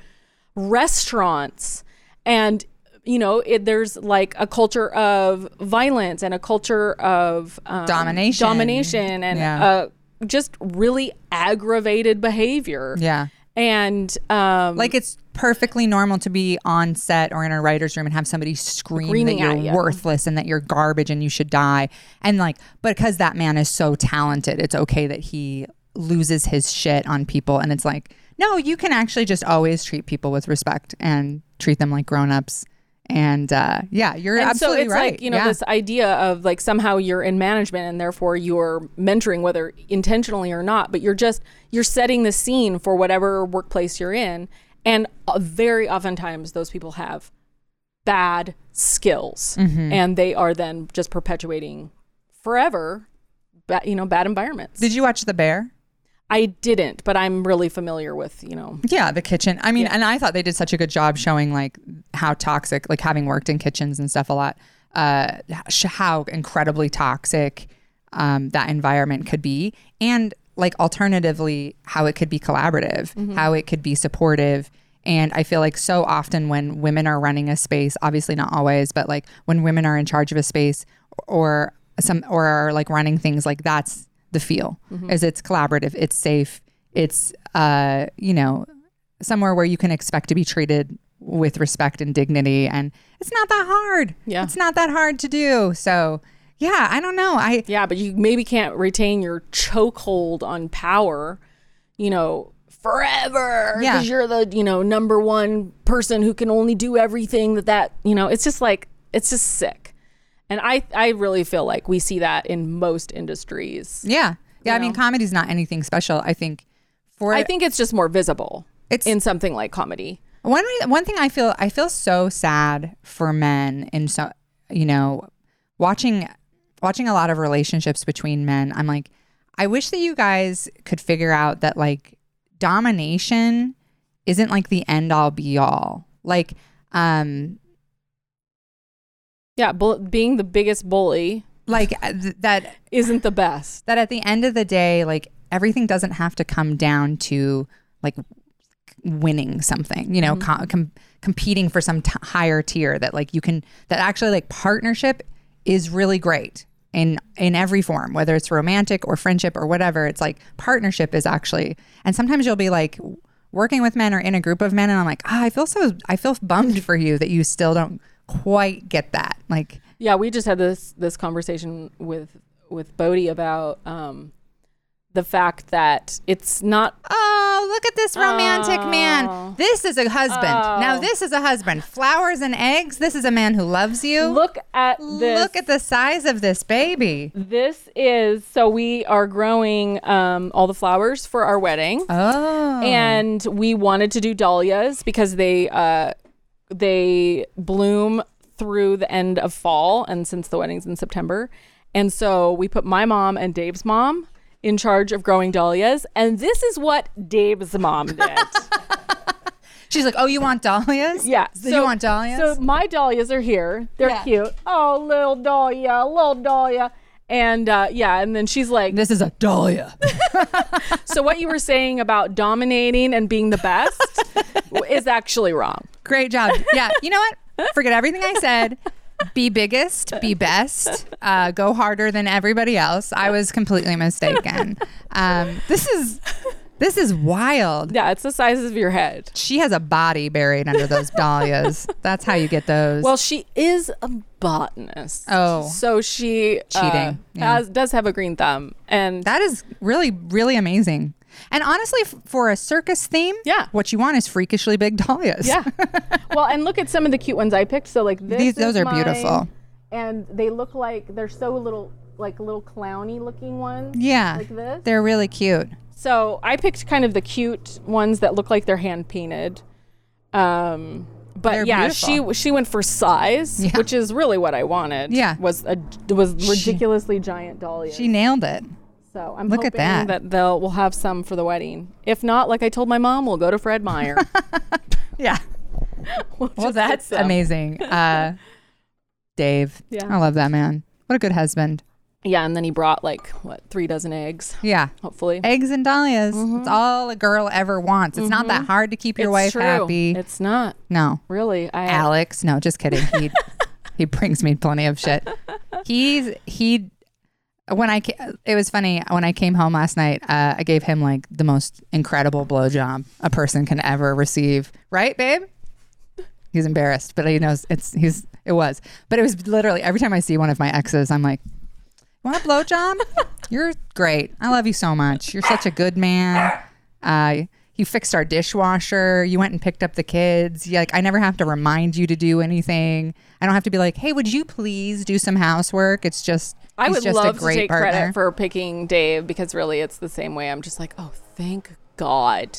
restaurants, and you know, it, there's like a culture of violence and a culture of um, Domination. domination, and Yeah. uh, just really aggravated behavior. yeah And um, like it's perfectly normal to be on set or in a writer's room and have somebody scream that you're you. worthless and that you're garbage and you should die. And like, because that man is so talented, it's okay that he loses his shit on people. And it's like, no, you can actually just always treat people with respect and treat them like grown-ups. And uh, yeah, you're and absolutely so it's right. like you know yeah. this idea of like somehow you're in management and therefore you're mentoring whether intentionally or not but you're just you're setting the scene for whatever workplace you're in and uh, very oftentimes those people have bad skills Mm-hmm. and they are then just perpetuating forever ba- you know bad environments Did you watch The Bear? I didn't but i'm really familiar with you know Yeah, the kitchen. I mean, and I thought they did such a good job showing like how toxic, like having worked in kitchens and stuff a lot, uh, how incredibly toxic um, that environment could be, and like alternatively, how it could be collaborative, how it could be supportive. And I feel like so often when women are running a space, obviously not always, but like when women are in charge of a space or some or are like running things, like that's the feel is it's collaborative, it's safe, it's uh, you know, somewhere where you can expect to be treated with respect and dignity and it's not that hard. Yeah. It's not that hard to do. So, yeah, I don't know. I Yeah, but you maybe can't retain your chokehold on power, you know, forever. Yeah. Because you're the, you know, number one person who can only do everything that that, you know, it's just like, it's just sick. And I, I really feel like we see that in most industries. yeah. Yeah, I mean know? comedy's not anything special. I think for I think it's just more visible It's- in something like comedy. One one thing I feel I feel so sad for men in so you know watching watching a lot of relationships between men. I'm like I wish that you guys could figure out that like domination isn't like the end all be all. Like um Yeah, bull- being the biggest bully like uh, th- that isn't the best. that at the end of the day like everything doesn't have to come down to like winning something you know Mm-hmm. co- com- competing for some t- higher tier that like you can that actually like partnership is really great in in every form whether it's romantic or friendship or whatever it's like partnership is actually and sometimes you'll be like working with men or in a group of men and i'm like ah, i feel so i feel bummed for you that you still don't quite get that like Yeah, we just had this this conversation with with Bodie about um, the fact that it's not Oh, look at this romantic man. Oh. This is a husband. Now, Oh. this is a husband. Flowers and eggs. This is a man who loves you. look at this. Look at the size of this baby. this is so we are growing um, all the flowers for our wedding, Oh. and we wanted to do dahlias because they uh, they bloom through the end of fall, and since the wedding's in September, and so we put my mom and Dave's mom in charge of growing dahlias, and this is what Dave's mom did. She's like, "Oh, you want dahlias? Yeah. So, you want dahlias? So my dahlias are here. They're Yeah. cute. Oh, little dahlia, little dahlia. And uh, yeah, and then she's like, this is a dahlia. so what you were saying about dominating and being the best is actually wrong. Great job. Yeah. You know what? Forget everything I said. Be biggest, be best, uh, go harder than everybody else. I was completely mistaken. Um, this is this is wild. Yeah, it's the size of your head. She has a body buried under those dahlias. That's how you get those. Well, she is a botanist. Oh. so she uh, Cheating. Yeah. has, does have a green thumb, and that is really, really amazing. And honestly, f- for a circus theme, Yeah. what you want is freakishly big dahlias. yeah. well, and look at some of the cute ones I picked. So like this, These- those are mine, beautiful. and they look like they're so little, like little clowny looking ones. yeah, Like this? they're really cute. So I picked kind of the cute ones that look like they're hand painted. Um, but They're yeah, beautiful. she she went for size, Yeah. which is really what I wanted. Yeah. was a was ridiculously giant dahlia. She nailed it. so I'm look at hoping that. that they'll we'll have some for the wedding. If not, like I told my mom, we'll go to Fred Meyer. Yeah. We'll Well, that's amazing. Uh, Dave. Yeah. I love that man. What a good husband. Yeah, and then he brought like what three dozen eggs, Yeah. hopefully. Eggs and dahlias. It's all a girl ever wants. It's not that hard to keep your It's wife true. happy. It's not no. really. I Alex. No, just kidding. He he brings me plenty of shit. He's he when I it was funny when I came home last night. Uh, I gave him like the most incredible blowjob a person can ever receive. Right, babe? He's embarrassed, but he knows it's he's it was. But it was literally every time I see one of my exes, I'm like, "Want a blowjob? You're great. I love you so much. You're such a good man." Uh, you fixed our dishwasher. You went and picked up the kids. You, like I never have to remind you to do anything. I don't have to be like, "Hey, would you please do some housework?" It's just I would just love a to great take partner. credit for picking Dave because really it's the same way. I'm just like, oh, thank God.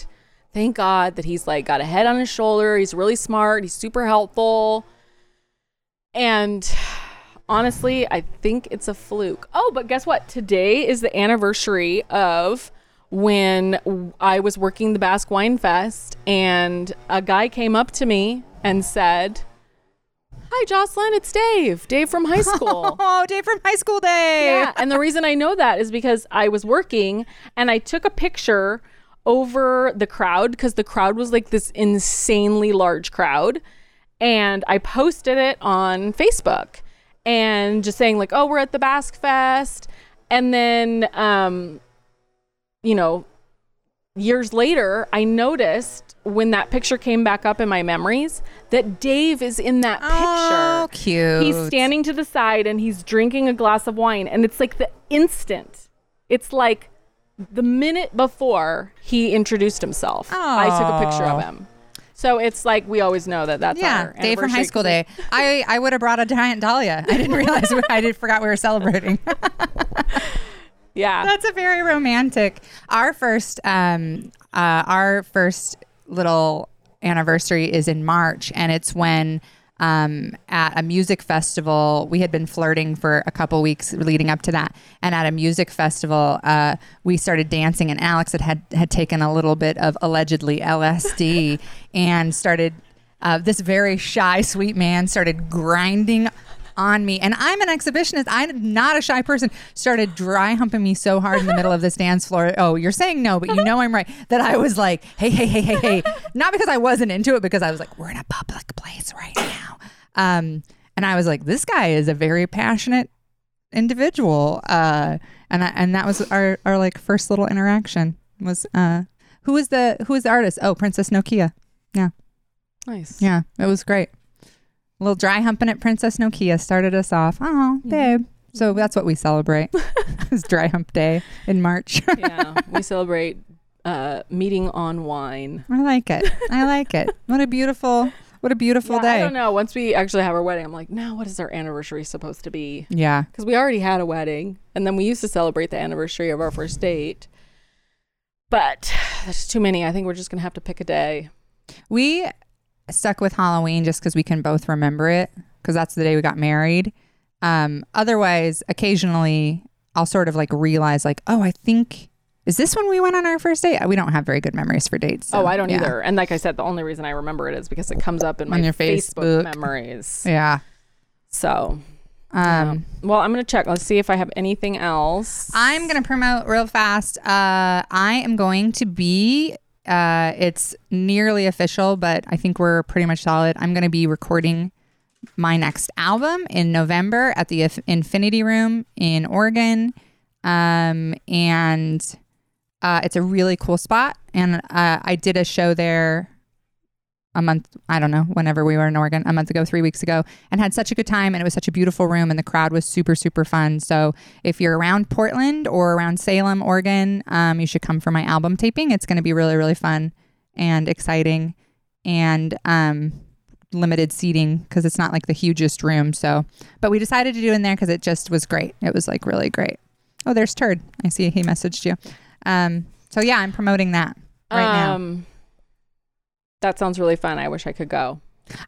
Thank God that he's like got a head on his shoulder. He's really smart. He's super helpful. And honestly, I think it's a fluke. Oh, but guess what? Today is the anniversary of when I was working the Basque Wine Fest and a guy came up to me and said, Hi, Jocelyn, it's Dave. Dave from high school. Oh, Dave from high school day. Yeah, and the reason I know that is because I was working and I took a picture over the crowd because the crowd was like this insanely large crowd. And I posted it on Facebook and just saying, like, oh, we're at the Basque Fest. And then, um, you know, years later, I noticed when that picture came back up in my memories that Dave is in that Oh, picture. cute. He's standing to the side and he's drinking a glass of wine, and it's like the instant. It's like the minute before he introduced himself. I took a picture of him. So it's like we always know that that's Yeah, our day from high school day. I, I would have brought a giant dahlia. I didn't realize we, I did forgot we were celebrating. Yeah. That's a very romantic. Our first, um, uh, our first little anniversary is in March, and it's when um, at a music festival we had been flirting for a couple weeks leading up to that, and at a music festival uh, we started dancing, and Alex had, had had taken a little bit of allegedly LSD and started. Uh, this very shy, sweet man started grinding on me. And I'm an exhibitionist. I'm not a shy person. Started dry humping me so hard in the middle of this dance floor. Oh, you're saying no, but you know I'm right. That I was like, hey, hey, hey, hey, hey. Not because I wasn't into it, because I was like, we're in a public place right now. Um, and I was like, this guy is a very passionate individual. Uh, and I, and that was our, our like first little interaction was uh, who was the who was the artist? Oh, Princess Nokia. Yeah. nice. Yeah, it was great. A little dry humping at Princess Nokia started us off. Oh, babe. So that's what we celebrate. it's dry hump day in March. yeah. We celebrate uh, meeting on wine. I like it. I like it. What a beautiful, what a beautiful Yeah, day. I don't know. Once we actually have our wedding, I'm like, now what is our anniversary supposed to be? Yeah. Because we already had a wedding, and then we used to celebrate the anniversary of our first date. But there's too many. I think we're just gonna have to pick a day. We stuck with Halloween just because we can both remember it because that's the day we got married. Um, otherwise, occasionally I'll sort of like realize like, oh, I think is this when we went on our first date? We don't have very good memories for dates. so, oh, I don't yeah. either. And like I said, the only reason I remember it is because it comes up in my On your Facebook, Facebook. memories. Yeah. So, Um, well, I'm gonna check. Let's see if I have anything else. I'm going to promote real fast. Uh, I am going to be, uh, it's nearly official, but I think we're pretty much solid. I'm going to be recording my next album in November at the Inf- Infinity Room in Oregon. Um, and uh, it's a really cool spot. And uh, I did a show there a month, I don't know, whenever we were in Oregon, a month ago, three weeks ago, and had such a good time. And it was such a beautiful room, and the crowd was super, super fun. So if you're around Portland or around Salem, Oregon, um, you should come for my album taping. It's going to be really, really fun and exciting and um, limited seating because it's not like the hugest room. So, but we decided to do in there because it just was great. It was like really great. Oh, there's Turd. I see he messaged you. Um, so yeah, I'm promoting that right now. That sounds really fun. I wish I could go.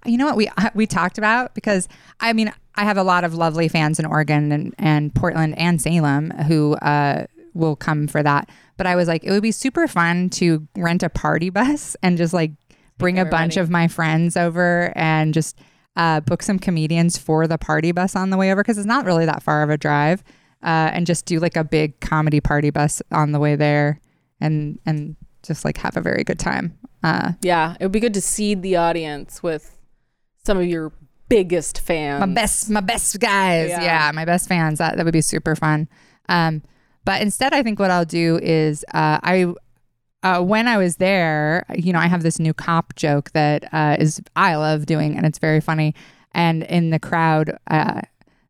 You know what we we talked about because I mean I have a lot of lovely fans in Oregon and, and Portland and Salem who uh, will come for that. But I was like, it would be super fun to rent a party bus and just like bring a bunch of my friends over and just uh, book some comedians for the party bus on the way over because it's not really that far of a drive. Uh, and just do like a big comedy party bus on the way there and and just like have a very good time. Uh, Yeah, it would be good to seed the audience with some of your biggest fans. my best my best guys Yeah. yeah, my best fans that, that would be super fun um but instead i think what i'll do is uh i uh, when I was there, you know, I have this new cop joke that uh, is I love doing, and it's very funny. And in the crowd, uh,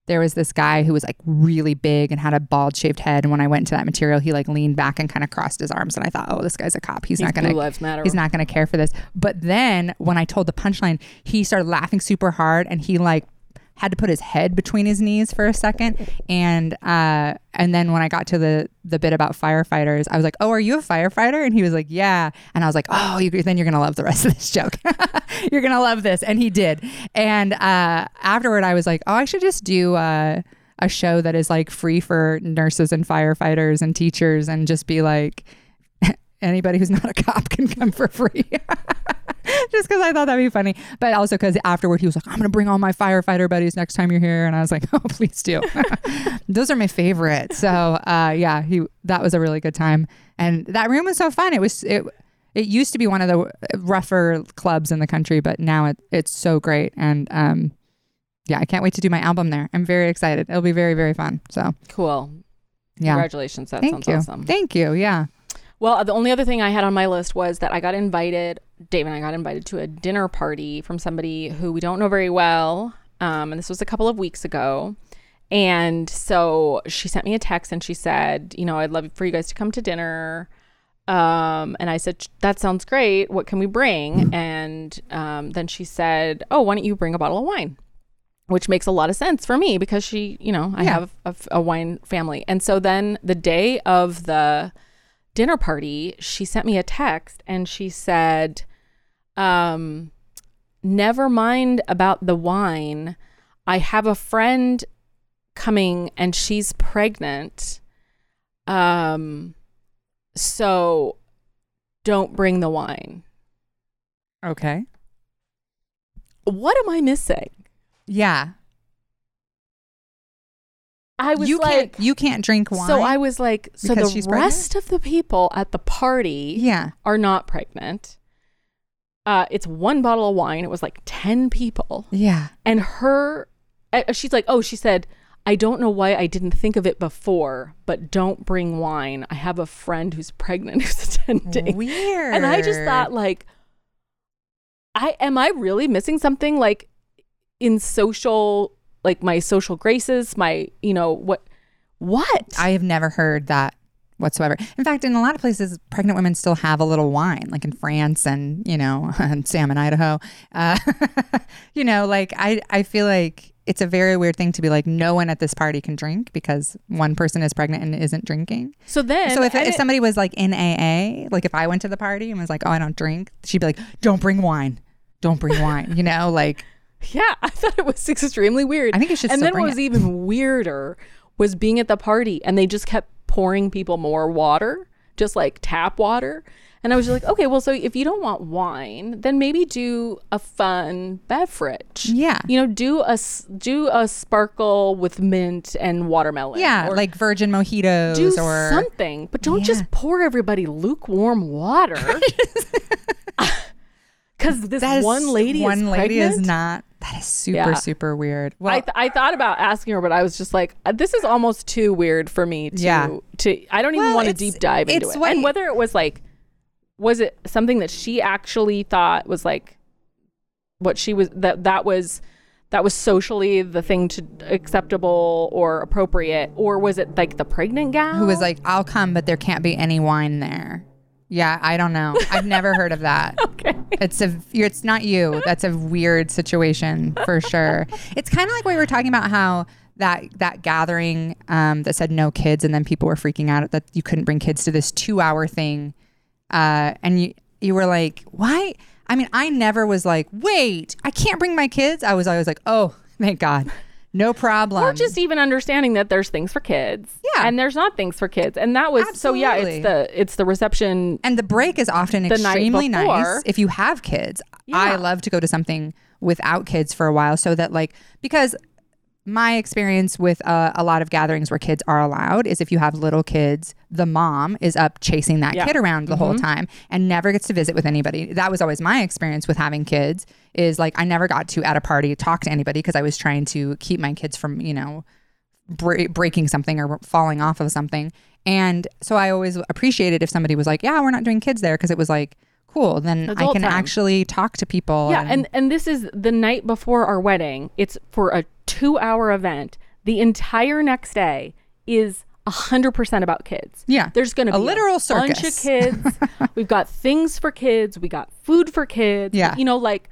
there was this guy who was like really big and had a bald shaved head. And when I went into that material, he like leaned back and kind of crossed his arms, and I thought, oh, this guy's a cop. He's, He's not gonna Lives Matter. he's not going to care for this. But then when I told the punchline, he started laughing super hard and he like had to put his head between his knees for a second. And uh, and then when I got to the the bit about firefighters, I was like, "Oh, are you a firefighter?" And he was like, "Yeah." And I was like, "Oh, you, then you're gonna love the rest of this joke. you're gonna love this." And he did. And uh, afterward, I was like, "Oh, I should just do." Uh, a show that is like free for nurses and firefighters and teachers and just be like anybody who's not a cop can come for free. Just because I thought that'd be funny, but also because afterward he was like, "I'm gonna bring all my firefighter buddies next time you're here," and I was like, "Oh, please do." Those are my favorite. So, uh, yeah, he that was a really good time, and that room was so fun. It was it. It used to be one of the rougher clubs in the country, but now it, it's so great, and um, yeah, I can't wait to do my album there. I'm very excited. It'll be very very fun. So, cool. yeah, Congratulations. That thank sounds you, awesome. thank you. Yeah. Well, the only other thing I had on my list was that I got invited, Dave and I got invited to a dinner party from somebody who we don't know very well. Um, and this was a couple of weeks ago. And so she sent me a text and she said, you know, I'd love for you guys to come to dinner. Um, and I said, that sounds great. What can we bring? And um, then she said, oh, why don't you bring a bottle of wine? Which makes a lot of sense for me because she, you know, I Yeah. have a, a wine family. And so then the day of the dinner party, she sent me a text and she said, um, never mind about the wine. I have a friend coming and she's pregnant. Um, so don't bring the wine. Okay. What am I missing? Yeah. I was you like, can't you can't drink wine. so I was like, so the she's pregnant? rest of the people at the party yeah. are not pregnant. Uh, it's one bottle of wine. It was like 10 people. Yeah. And her, uh, she's like, oh, she said, I don't know why I didn't think of it before, but don't bring wine. I have a friend who's pregnant who's attending. Weird. And I just thought, like, I am I really missing something like in social, like my social graces, my, you know, what, what? I have never heard that whatsoever. In fact, in a lot of places, pregnant women still have a little wine, like in France and you know, and Salmon, Idaho. Uh, you know, like I, I feel like it's a very weird thing to be like, no one at this party can drink because one person is pregnant and isn't drinking. so then, so if, if somebody was like in AA, like if I went to the party and was like, oh, I don't drink, she'd be like, don't bring wine. Don't bring wine. You know, like Yeah, I thought it was extremely weird. I think you should And then what was it. even weirder was being at the party and they just kept pouring people more water, just like tap water. And I was just like, okay, well, so if you don't want wine, then maybe do a fun beverage. Yeah. You know, do a do a sparkle with mint and watermelon. Yeah, like virgin mojitos do or something, but don't Yeah. just pour everybody lukewarm water. Because this one lady, one is lady is not. That is super Yeah. super weird. Well, I, th- I thought about asking her, but I was just like, uh, this is almost too weird for me to. Yeah. To I don't even Well, want to deep dive into it. what and whether it was like, was it something that she actually thought was like, what she was that that was that was socially the thing to acceptable or appropriate, or was it like the pregnant gal who was like, "I'll come, but there can't be any wine there." Yeah, I don't know. I've never heard of that. okay. It's a it's not you. That's a weird situation for sure. It's kind of like what we were talking about how that that gathering um, that said no kids, and then people were freaking out that you couldn't bring kids to this two hour thing, uh, and you you were like, why? I mean, I never was like, wait, I can't bring my kids. I was always like, oh, thank God, no problem. or just even understanding that there's things for kids Yeah. and there's not things for kids and that was so yeah it's the it's the reception And the break is often extremely nice if you have kids. Yeah. I love to go to something without kids for a while so that, like, because my experience with uh, a lot of gatherings where kids are allowed is if you have little kids, the mom is up chasing that Yeah. kid around the whole time and never gets to visit with anybody. That was always my experience with having kids is like I never got to at a party talk to anybody because I was trying to keep my kids from, you know, bre- breaking something or falling off of something. And so I always appreciated if somebody was like, "Yeah, we're not doing kids there," because it was like, "Cool, then I can time. actually talk to people." yeah and and this is the night before our wedding it's for a two hour event the entire next day is a hundred percent about kids Yeah. there's gonna be A literal bunch of kids we've got things for kids we got food for kids Yeah. you know like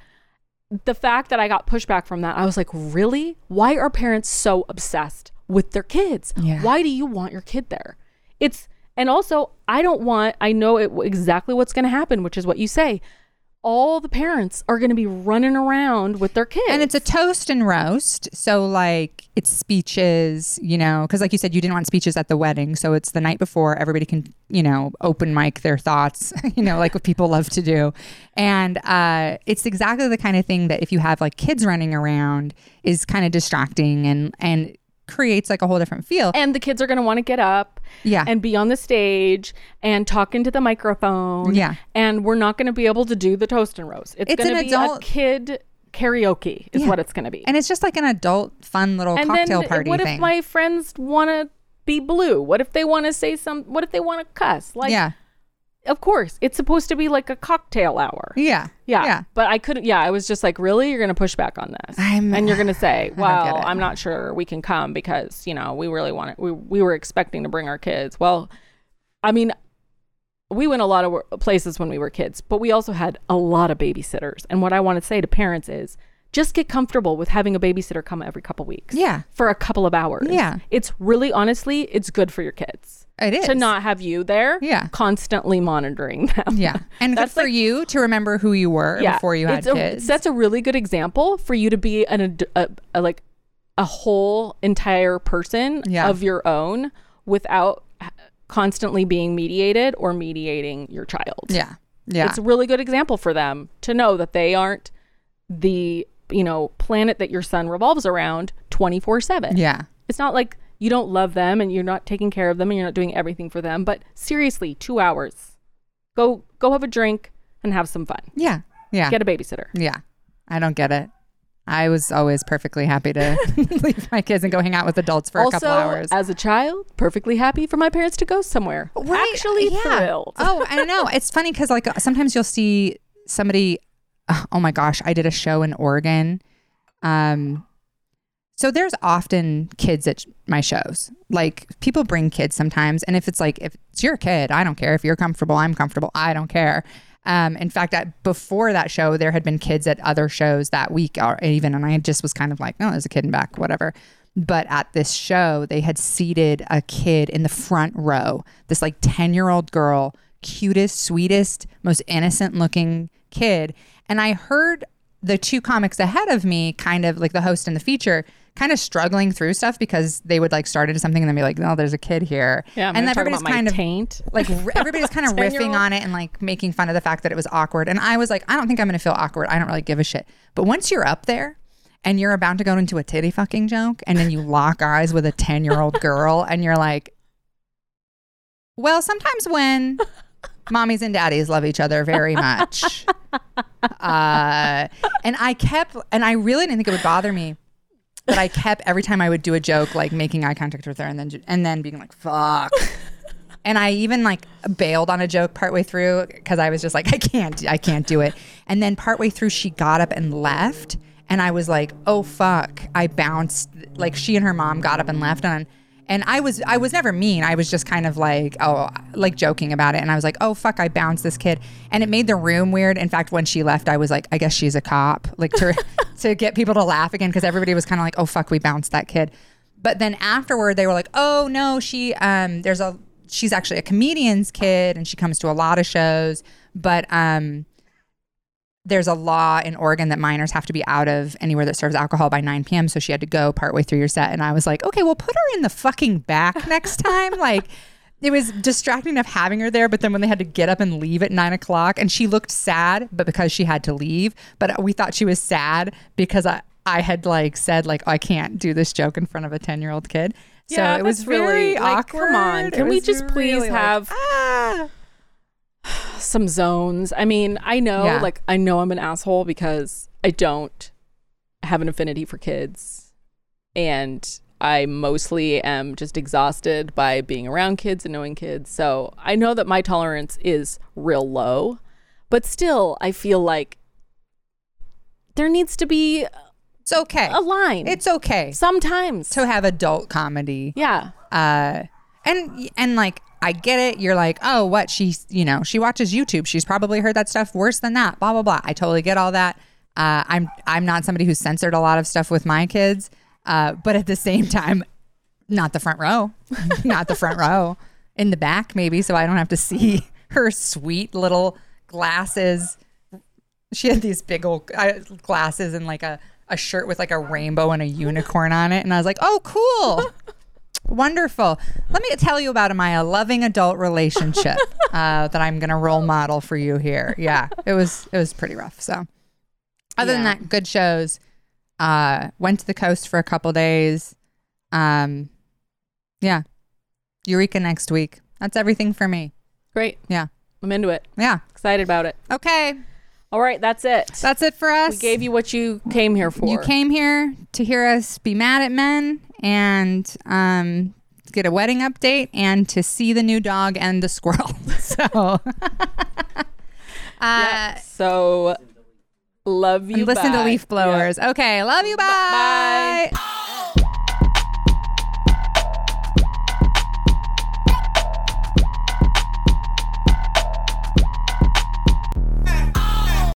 the fact that I got pushback from that, I was like, really? Why are parents so obsessed with their kids? Yeah. Why do you want your kid there? It's, and also, I don't want, I know it, exactly what's going to happen, which is what you say. All the parents are going to be running around with their kids. and it's a toast and roast. So like it's speeches, you know, because like you said, you didn't want speeches at the wedding, so it's the night before. Everybody can, you know, open mic their thoughts, you know, like what people love to do, and uh, it's exactly the kind of thing that if you have like kids running around is kind of distracting and and creates like a whole different feel. and the kids are going to want to get up Yeah. and be on the stage and talk into the microphone. Yeah. And we're not going to be able to do the toast and roast. It's, It's going to be adult- a kid karaoke is Yeah. what it's going to be. and it's just like an adult fun little and cocktail then party what thing. if my friends want to be blue? What if they want to say some what if they want to cuss? Like yeah. Of course, it's supposed to be like a cocktail hour. Yeah. Yeah. Yeah. But I couldn't yeah, I was just like, "Really? You're going to push back on this?" I'm- and you're going to say, "Well. I'm not sure we can come because, you know, we really want it. We we were expecting to bring our kids." Well, I mean, we went a lot of places when we were kids, but we also had a lot of babysitters. And what I want to say to parents is just get comfortable with having a babysitter come every couple weeks. Yeah. For a couple of hours. Yeah. It's really honestly, it's good for your kids. It is. To not have you there, Yeah. constantly monitoring them. Yeah. And good That's for like- you to remember who you were before you had a, kids. That's a really good example for you to be an ad- a, a, like a whole entire person Yeah. of your own without constantly being mediated or mediating your child. yeah. Yeah. It's a really good example for them to know that they aren't the, you know, planet that your son revolves around 24/7. yeah. It's not like you don't love them and you're not taking care of them and you're not doing everything for them, but seriously, 2 hours. Go go have a drink and have some fun. Yeah. Yeah. Get a babysitter. yeah. I don't get it. I was always perfectly happy to leave my kids and go hang out with adults for a couple hours. as a child, perfectly happy for my parents to go somewhere. Right, Actually yeah. thrilled. oh, I know. It's funny because like sometimes you'll see somebody. Oh my gosh, I did a show in Oregon. Um, so there's often kids at my shows. Like people bring kids sometimes, and if it's like if it's your kid, I don't care. If you're comfortable, I'm comfortable. I don't care. Um, in fact, at, before that show, there had been kids at other shows that week, or even, and I just was kind of like, oh, there's a kid in back, whatever. But at this show, they had seated a kid in the front row. This like ten year old girl, cutest, sweetest, most innocent looking kid, and I heard the two comics ahead of me, kind of like the host and the feature, kind of struggling through stuff because they would like start into something and then be like, "No, there's a kid here." Yeah, I'm and everybody's kind of taint. like everybody's kind of riffing on it and like making fun of the fact that it was awkward. And I was like, I don't think I'm gonna feel awkward. I don't really give a shit. But once you're up there and you're about to go into a titty fucking joke, and then you lock eyes with a ten year old girl, and you're like, well, sometimes when mommies and daddies love each other very much. Uh, and I kept, and I really didn't think it would bother me, but I kept every time I would do a joke, like making eye contact with her, and then and then being like, "Fuck." And I even like bailed on a joke partway through because I was just like, I can't, I can't do it. And then partway through, she got up and left, and I was like, oh fuck! I bounced. Like she and her mom got up and left, and and I was I was never mean. I was just kind of like, oh, like joking about it. And I was like, oh fuck, I bounced this kid, and it made the room weird. In fact, when she left, I was like, I guess she's a cop, like to to get people to laugh again because everybody was kind of like, oh fuck, we bounced that kid. But then afterward, they were like, oh no, she um, there's a she's actually a comedian's kid and she comes to a lot of shows, but um, there's a law in Oregon that minors have to be out of anywhere that serves alcohol by 9 p.m. So she had to go partway through your set. And I was like, okay, well, put her in the fucking back next time. like, it was distracting enough having her there. But then when they had to get up and leave at nine o'clock, and she looked sad, but because she had to leave, but we thought she was sad because I, I had like said like oh, I can't do this joke in front of a 10 year old kid. So Yeah, it was really like, awkward. come on, can we just please really, like, have- ah. Some zones. I mean, I know, Yeah. like, I know I'm an asshole because I don't have an affinity for kids. And I mostly am just exhausted by being around kids and knowing kids. So I know that my tolerance is real low. But still, I feel like there needs to be It's okay. a line. It's okay sometimes. to have adult comedy. yeah. uh and and like i get it. You're like oh what? She's you know she watches youtube. She's probably heard that stuff worse than that blah blah blah. I totally get all that. Uh i'm i'm not somebody who's censored a lot of stuff with my kids uh but at the same time not the front row not the front row in the back maybe so i don't have to see her sweet little glasses. She had these big old uh, glasses and like a, a shirt with like a rainbow and a unicorn on it and i was like oh cool Wonderful. Let me tell you about my loving adult relationship uh, that I'm going to role model for you here. Yeah, it was it was pretty rough. So, other than that, good shows. Uh, went to the coast for a couple days. Um, yeah, Eureka next week. That's everything for me. Great. Yeah, I'm into it. yeah. Excited about it. Okay, All right. That's it. that's it for us. we gave you what you came here for. You came here to hear us be mad at men and um, get a wedding update and to see the new dog and the squirrel. so, uh, Yeah. So love you. listen to leaf blowers. Okay, love you. Bye. Bye.